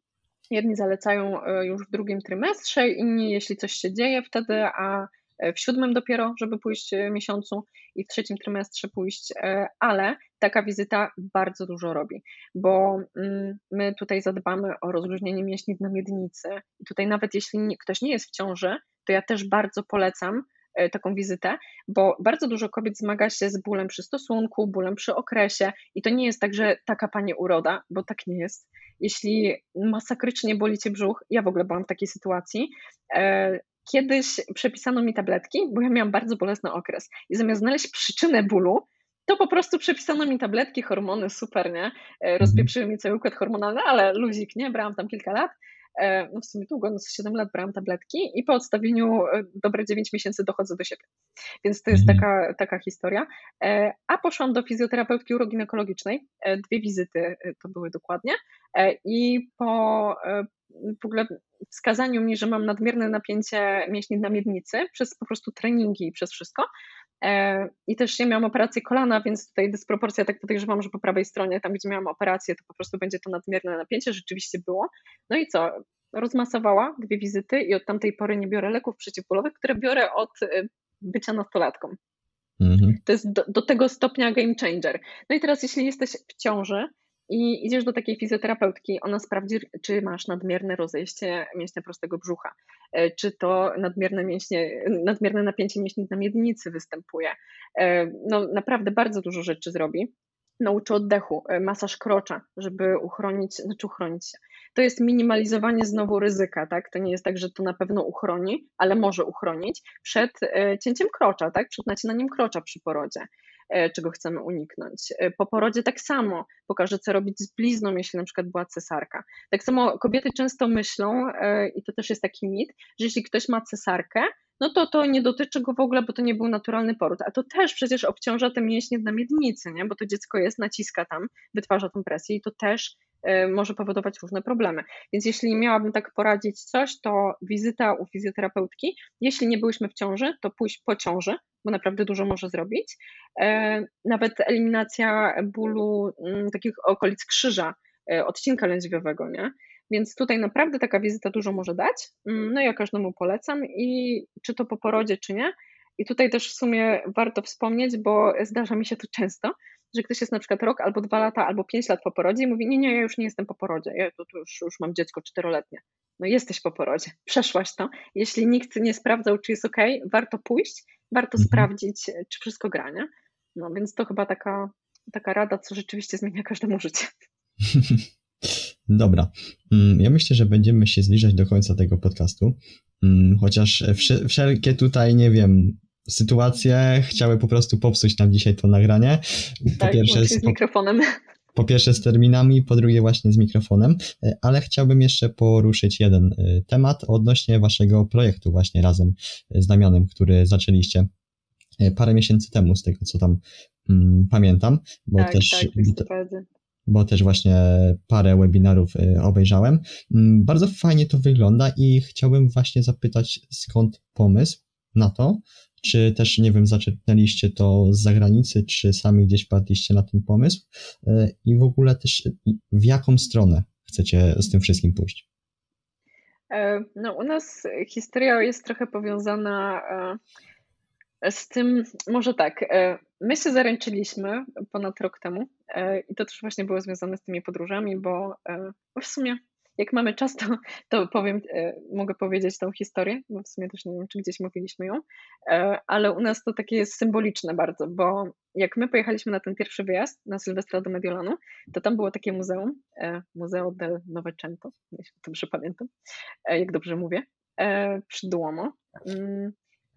A: Jedni zalecają e, już w drugim trymestrze, inni jeśli coś się dzieje wtedy, a w siódmym dopiero, żeby pójść miesiącu i w trzecim trymestrze pójść, ale taka wizyta bardzo dużo robi, bo mm, my tutaj zadbamy o rozluźnienie mięśni na miednicy i tutaj nawet jeśli ktoś nie jest w ciąży, to ja też bardzo polecam E, taką wizytę, bo bardzo dużo kobiet zmaga się z bólem przy stosunku, bólem przy okresie i to nie jest tak, że taka pani uroda, bo tak nie jest. Jeśli masakrycznie boli cię brzuch, ja w ogóle byłam w takiej sytuacji, e, kiedyś przepisano mi tabletki, bo ja miałam bardzo bolesny okres i zamiast znaleźć przyczynę bólu, to po prostu przepisano mi tabletki, hormony, super, nie? E, rozpieprzyły mi cały układ hormonalny, ale luzik, nie? Brałam tam kilka lat E, no w sumie długo, no 7 lat brałam tabletki i po odstawieniu e, dobre 9 miesięcy dochodzę do siebie. Więc to jest mhm. taka, taka historia. E, a poszłam do fizjoterapeutki uroginekologicznej, dwie wizyty to były dokładnie i po w ogóle wskazaniu mi, że mam nadmierne napięcie mięśni na miednicy przez po prostu treningi i przez wszystko, i też ja miałam operację kolana, więc tutaj dysproporcja, tak podejrzewam, że po prawej stronie, tam gdzie miałam operację, to po prostu będzie to nadmierne napięcie, rzeczywiście było. No i co? Rozmasowała dwie wizyty i od tamtej pory nie biorę leków przeciwbólowych, które biorę od y, bycia nastolatką. Mhm. To jest do, do tego stopnia game changer. No i teraz, jeśli jesteś w ciąży, i idziesz do takiej fizjoterapeutki, ona sprawdzi, czy masz nadmierne rozejście mięśnia prostego brzucha, e, czy to nadmierne, mięśnie, nadmierne napięcie mięśni na miednicy występuje. E, no naprawdę bardzo dużo rzeczy zrobi. Nauczy oddechu, e, masaż krocza, żeby uchronić, znaczy uchronić się. To jest minimalizowanie znowu ryzyka, tak? To nie jest tak, że to na pewno uchroni, ale może uchronić przed cięciem krocza, tak? Przed nacinaniem krocza przy porodzie. E, czego chcemy uniknąć. E, po porodzie tak samo pokażę, co robić z blizną, jeśli na przykład była cesarka. Tak samo kobiety często myślą, e, i to też jest taki mit, że jeśli ktoś ma cesarkę, no to to nie dotyczy go w ogóle, bo to nie był naturalny poród. A to też przecież obciąża te mięśnie na miednicy, nie? bo to dziecko jest, naciska tam, wytwarza tą presję i to też może powodować różne problemy. Więc jeśli miałabym tak poradzić coś, to wizyta u fizjoterapeutki. Jeśli nie byłyśmy w ciąży, to pójść po ciąży, bo naprawdę dużo może zrobić. E, nawet eliminacja bólu mm, takich okolic krzyża, e, odcinka lędźwiowego, nie? Więc tutaj naprawdę taka wizyta dużo może dać. Mm, no ja każdemu polecam i czy to po porodzie, czy nie. I tutaj też w sumie warto wspomnieć, bo zdarza mi się to często, że ktoś jest na przykład rok albo dwa lata, albo pięć lat po porodzie i mówi, nie, nie, ja już nie jestem po porodzie, ja to, to już, już mam dziecko czteroletnie. No jesteś po porodzie, przeszłaś to. Jeśli nikt nie sprawdzał, czy jest ok, warto pójść, warto mhm. sprawdzić, czy wszystko gra, nie? No więc to chyba taka, taka rada, co rzeczywiście zmienia każdemu życie.
B: Dobra. Mm, ja myślę, że będziemy się zbliżać do końca tego podcastu. Mm, chociaż wszelkie tutaj, nie wiem, sytuacje chciały po prostu popsuć nam dzisiaj to nagranie.
A: Po tak, pierwsze z, z mikrofonem.
B: Po pierwsze z terminami, po drugie właśnie z mikrofonem, e, ale chciałbym jeszcze poruszyć jeden e, temat odnośnie waszego projektu właśnie razem z Damianem, który zaczęliście e, parę miesięcy temu, z tego co tam mm, pamiętam, bo
A: tak,
B: też
A: tak,
B: bo też właśnie parę webinarów obejrzałem. Mm, bardzo fajnie to wygląda i chciałbym właśnie zapytać, skąd pomysł na to, czy też, nie wiem, zaczerpnęliście to z zagranicy, czy sami gdzieś padliście na ten pomysł e, i w ogóle też w jaką stronę chcecie z tym wszystkim pójść?
A: E, no, u nas historia jest trochę powiązana e, z tym, może tak, my się zaręczyliśmy ponad rok temu i to też właśnie było związane z tymi podróżami, bo w sumie jak mamy czas, to, to powiem, e, mogę powiedzieć tą historię, bo w sumie też nie wiem, czy gdzieś mówiliśmy ją, e, ale u nas to takie jest symboliczne bardzo, bo jak my pojechaliśmy na ten pierwszy wyjazd na Sylwestra do Mediolanu, to tam było takie muzeum, e, Museo del Novecento, jeśli dobrze pamiętam, jak dobrze mówię, przy Duomo.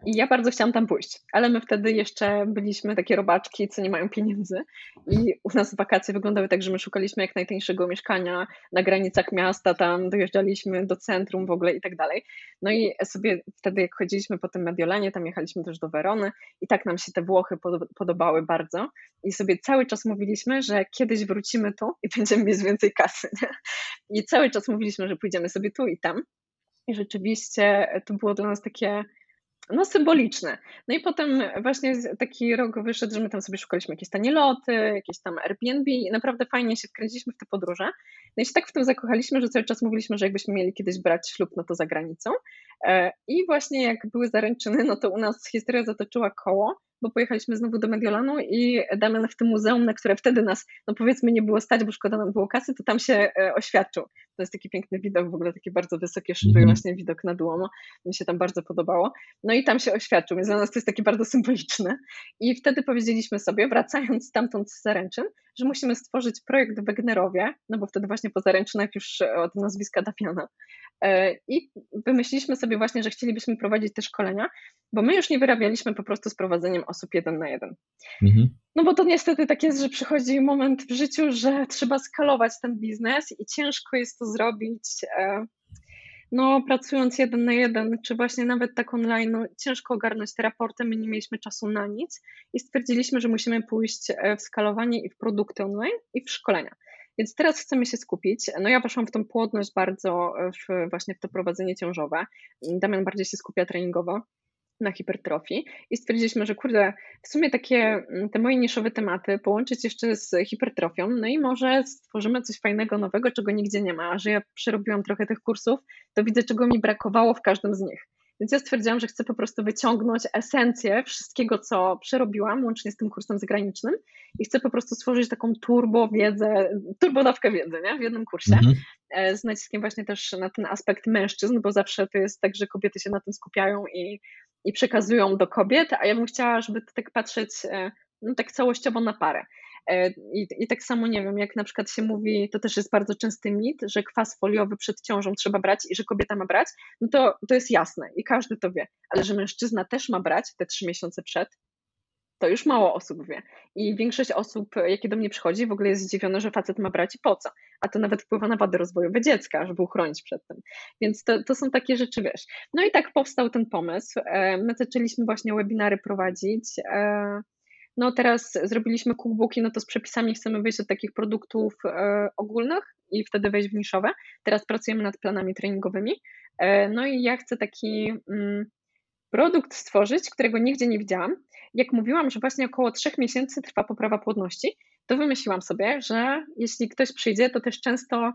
A: I ja bardzo chciałam tam pójść, ale my wtedy jeszcze byliśmy takie robaczki, co nie mają pieniędzy. I u nas wakacje wyglądały tak, że my szukaliśmy jak najtańszego mieszkania na granicach miasta, tam dojeżdżaliśmy do centrum w ogóle i tak dalej. No i sobie wtedy, jak chodziliśmy po tym Mediolanie, tam jechaliśmy też do Werony i tak nam się te Włochy podobały bardzo. I sobie cały czas mówiliśmy, że kiedyś wrócimy tu i będziemy mieć więcej kasy. Nie? I cały czas mówiliśmy, że pójdziemy sobie tu i tam. I rzeczywiście to było dla nas takie no symboliczne. No i potem właśnie taki rok wyszedł, że my tam sobie szukaliśmy jakieś tanie loty, jakieś tam Airbnb i naprawdę fajnie się wkręciliśmy w te podróże. No i się tak w tym zakochaliśmy, że cały czas mówiliśmy, że jakbyśmy mieli kiedyś brać ślub, no to za granicą. E, I właśnie jak były zaręczyny, no to u nas historia zatoczyła koło, bo pojechaliśmy znowu do Mediolanu i Damian w tym muzeum, na które wtedy nas, no powiedzmy, nie było stać, bo szkoda nam było kasy, to tam się e, oświadczył. To jest taki piękny widok, w ogóle takie bardzo wysokie szyby, mm -hmm. właśnie widok na Duomo. Mi się tam bardzo podobało. No i tam się oświadczył, więc dla nas to jest takie bardzo symboliczne. I wtedy powiedzieliśmy sobie, wracając stamtąd z zaręczyn, że musimy stworzyć projekt w Wegnerowie, no bo wtedy właśnie po zaręczynach już od nazwiska Damiana. E, I wymyśliliśmy sobie właśnie, że chcielibyśmy prowadzić te szkolenia, bo my już nie wyrabialiśmy po prostu z prowadzeniem osób jeden na jeden. Mhm. No bo to niestety tak jest, że przychodzi moment w życiu, że trzeba skalować ten biznes i ciężko jest to zrobić. No, pracując jeden na jeden, czy właśnie nawet tak online, no, ciężko ogarnąć te raporty, my nie mieliśmy czasu na nic i stwierdziliśmy, że musimy pójść e, w skalowanie i w produkty online i w szkolenia. Więc teraz chcemy się skupić. No ja poszłam w tą płodność bardzo, e, w, właśnie w to prowadzenie ciążowe. Damian bardziej się skupia treningowo na hipertrofii i stwierdziliśmy, że kurde, w sumie takie mm, te moje niszowe tematy połączyć jeszcze z hipertrofią, no i może stworzymy coś fajnego, nowego, czego nigdzie nie ma, a że ja przerobiłam trochę tych kursów, to widzę, czego mi brakowało w każdym z nich. Więc ja stwierdziłam, że chcę po prostu wyciągnąć esencję wszystkiego, co przerobiłam, łącznie z tym kursem zagranicznym i chcę po prostu stworzyć taką turbo wiedzę, turbodawkę wiedzy nie? w jednym kursie, mhm. E, z naciskiem właśnie też na ten aspekt mężczyzn, bo zawsze to jest tak, że kobiety się na tym skupiają i, i przekazują do kobiet, a ja bym chciała, żeby tak patrzeć e, no, tak całościowo na parę. E, I, I tak samo nie wiem, jak na przykład się mówi, to też jest bardzo częsty mit, że kwas foliowy przed ciążą trzeba brać i że kobieta ma brać, no to, to jest jasne i każdy to wie, ale że mężczyzna też ma brać te trzy miesiące przed, to już mało osób wie. I większość osób, jakie do mnie przychodzi, w ogóle jest zdziwiona, że facet ma brać po co. A to nawet wpływa na wady rozwojowe dziecka, żeby uchronić przed tym. Więc to, to są takie rzeczy, wiesz. No i tak powstał ten pomysł. E, my zaczęliśmy właśnie webinary prowadzić. E, no teraz zrobiliśmy cookbooki, no to z przepisami chcemy wyjść od takich produktów e, ogólnych i wtedy wejść w niszowe. Teraz pracujemy nad planami treningowymi. No i ja chcę taki mm, produkt stworzyć, którego nigdzie nie widziałam. Jak mówiłam, że właśnie około trzech miesięcy trwa poprawa płodności, to wymyśliłam sobie, że jeśli ktoś przyjdzie, to też często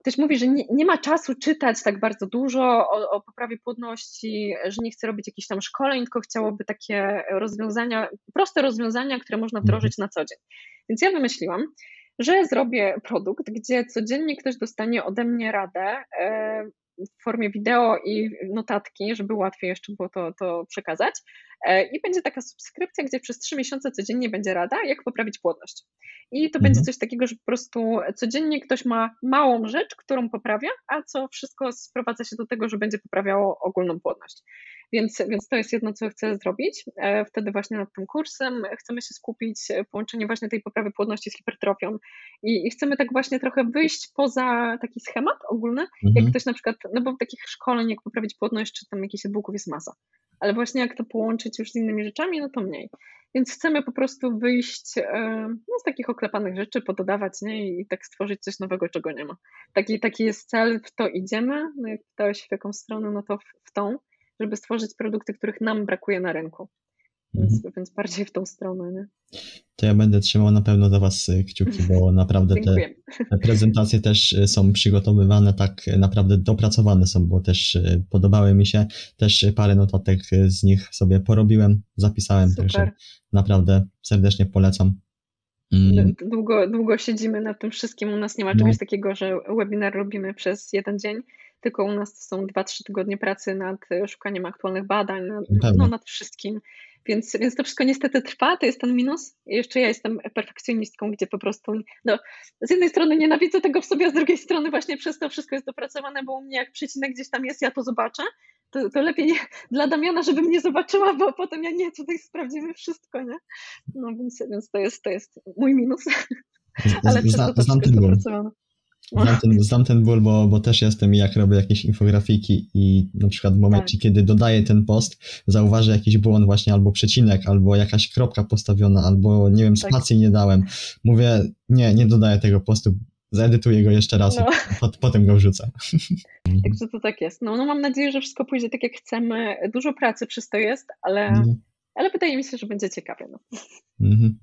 A: ktoś mówi, że nie, nie, ma czasu czytać tak bardzo dużo o, o, poprawie płodności, że nie chce robić jakichś tam szkoleń, tylko chciałoby takie rozwiązania, proste rozwiązania, które można wdrożyć na co dzień. Więc ja wymyśliłam, że zrobię produkt, gdzie codziennie ktoś dostanie ode mnie radę e, w formie wideo i notatki, żeby łatwiej jeszcze było to, to przekazać. E, I będzie taka subskrypcja, gdzie przez trzy miesiące codziennie będzie rada, jak poprawić płodność. I to mhm. będzie coś takiego, że po prostu codziennie ktoś ma małą rzecz, którą poprawia, a co wszystko sprowadza się do tego, że będzie poprawiało ogólną płodność. Więc, więc to jest jedno, co chcę zrobić. E, wtedy właśnie nad tym kursem chcemy się skupić, połączenie właśnie tej poprawy płodności z hipertrofią i, i chcemy tak właśnie trochę wyjść poza taki schemat ogólny, mhm. jak ktoś na przykład, no bo takich szkoleń, jak poprawić płodność, czy tam jakichś e-booków jest masa ale właśnie jak to połączyć już z innymi rzeczami, no to mniej. Więc chcemy po prostu wyjść e, no, z takich oklepanych rzeczy, pododawać nie? i tak stworzyć coś nowego, czego nie ma. Taki, taki jest cel, w to idziemy. No jak pytałeś w jaką stronę, no to w, w tą, żeby stworzyć produkty, których nam brakuje na rynku. Więc, mhm. więc bardziej w tą stronę. Nie?
B: To ja będę trzymał na pewno za Was y, kciuki, bo naprawdę te, te, prezentacje też y, są przygotowywane, tak naprawdę dopracowane są, bo też podobały mi się. Też parę notatek z nich sobie porobiłem, zapisałem, Super. także naprawdę serdecznie polecam.
A: Mm. Długo, długo siedzimy nad tym wszystkim. U nas nie ma czegoś no. takiego, że webinar robimy przez jeden dzień, tylko u nas są 2-3 tygodnie pracy nad szukaniem aktualnych badań, nad, no, nad wszystkim. Więc, więc to wszystko niestety trwa, to jest ten minus. I jeszcze ja jestem perfekcjonistką, gdzie po prostu no, z jednej strony nienawidzę tego w sobie, a z drugiej strony właśnie przez to wszystko jest dopracowane, bo u mnie jak przecinek gdzieś tam jest, ja to zobaczę. To, to lepiej nie, dla Damiana, żeby mnie zobaczyła, bo potem ja nie, tutaj sprawdzimy wszystko, nie? No więc, więc to, jest, to jest mój minus. Ale przez to, to wszystko jest dopracowane.
B: Znam ten, znam ten ból, bo, bo też jestem jak robię jakieś infografiki i na przykład w momencie, tak. kiedy dodaję ten post, zauważę jakiś błąd właśnie albo przecinek, albo jakaś kropka postawiona, albo nie wiem, tak. spacji tak. nie dałem. Mówię, nie, nie dodaję tego postu, Zaedytuję go jeszcze raz no. i potem go wrzucę.
A: Także to tak jest. No, no mam nadzieję, że wszystko pójdzie tak jak chcemy. Dużo pracy przez to jest, ale, mhm. ale wydaje mi się, że będzie ciekawie. No. Mhm.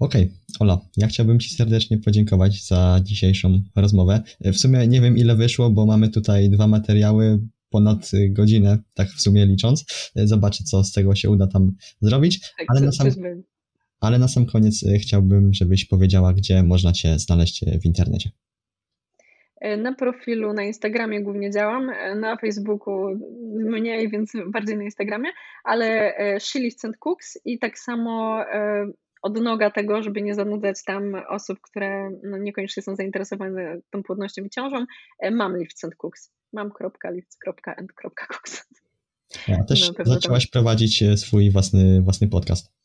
B: Okej, okay. Ola, ja chciałbym Ci serdecznie podziękować za dzisiejszą rozmowę. W sumie nie wiem ile wyszło, bo mamy tutaj dwa materiały, ponad godzinę, tak w sumie licząc. Zobaczę, co z tego się uda tam zrobić. Tak, ale, na sam, ale na sam koniec e, chciałbym, żebyś powiedziała, gdzie można Cię znaleźć e, w internecie.
A: E, na profilu na Instagramie głównie działam, na Facebooku mniej, więc bardziej na Instagramie, ale Shillich Cooks i tak samo odnoga tego, żeby nie zanudzać tam osób, które no, niekoniecznie są zainteresowane tą płodnością i ciążą, mam Lift Cooks. Mam.lift.and.cooks.
B: Ja też no, zaczęłaś tam... prowadzić swój własny, własny podcast.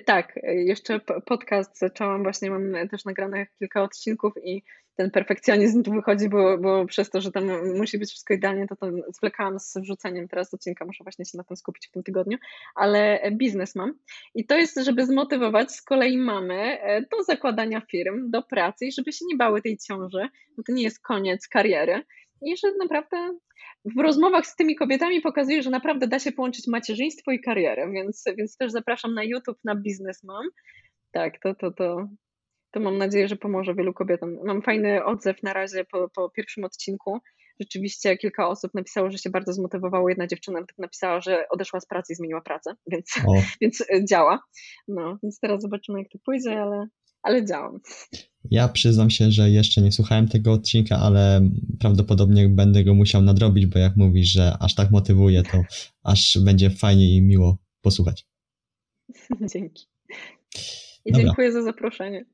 A: Tak, jeszcze podcast zaczęłam, właśnie mam też nagrane kilka odcinków i ten perfekcjonizm tu wychodzi, bo, bo przez to, że tam musi być wszystko idealnie, to, to zwlekałam z wrzuceniem teraz odcinka, muszę właśnie się na tym skupić w tym tygodniu, ale biznes mam i to jest, żeby zmotywować z kolei mamy e, do zakładania firm, do pracy i żeby się nie bały tej ciąży, bo to nie jest koniec kariery i że naprawdę w rozmowach z tymi kobietami pokazuje, że naprawdę da się połączyć macierzyństwo i karierę, więc, więc też zapraszam na YouTube, na Biznes Mam. Tak, to, to, to, to mam nadzieję, że pomoże wielu kobietom. Mam fajny odzew na razie po, po pierwszym odcinku. Rzeczywiście kilka osób napisało, że się bardzo zmotywowało. Jedna dziewczyna napisała, że odeszła z pracy i zmieniła pracę, więc, więc działa. No, więc teraz zobaczymy, jak to pójdzie, ale, ale działam.
B: Ja przyznam się, że jeszcze nie słuchałem tego odcinka, ale prawdopodobnie będę go musiał nadrobić, bo jak mówisz, że aż tak motywuje, to aż będzie fajnie i miło posłuchać.
A: Dzięki. I Dobra. dziękuję za zaproszenie.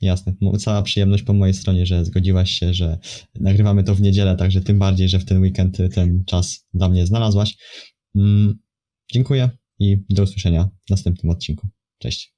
B: Jasne. Cała przyjemność po mojej stronie, że zgodziłaś się, że nagrywamy to w niedzielę, także tym bardziej, że w ten weekend ten czas dla mnie znalazłaś. Mm, dziękuję i do usłyszenia w następnym odcinku. Cześć.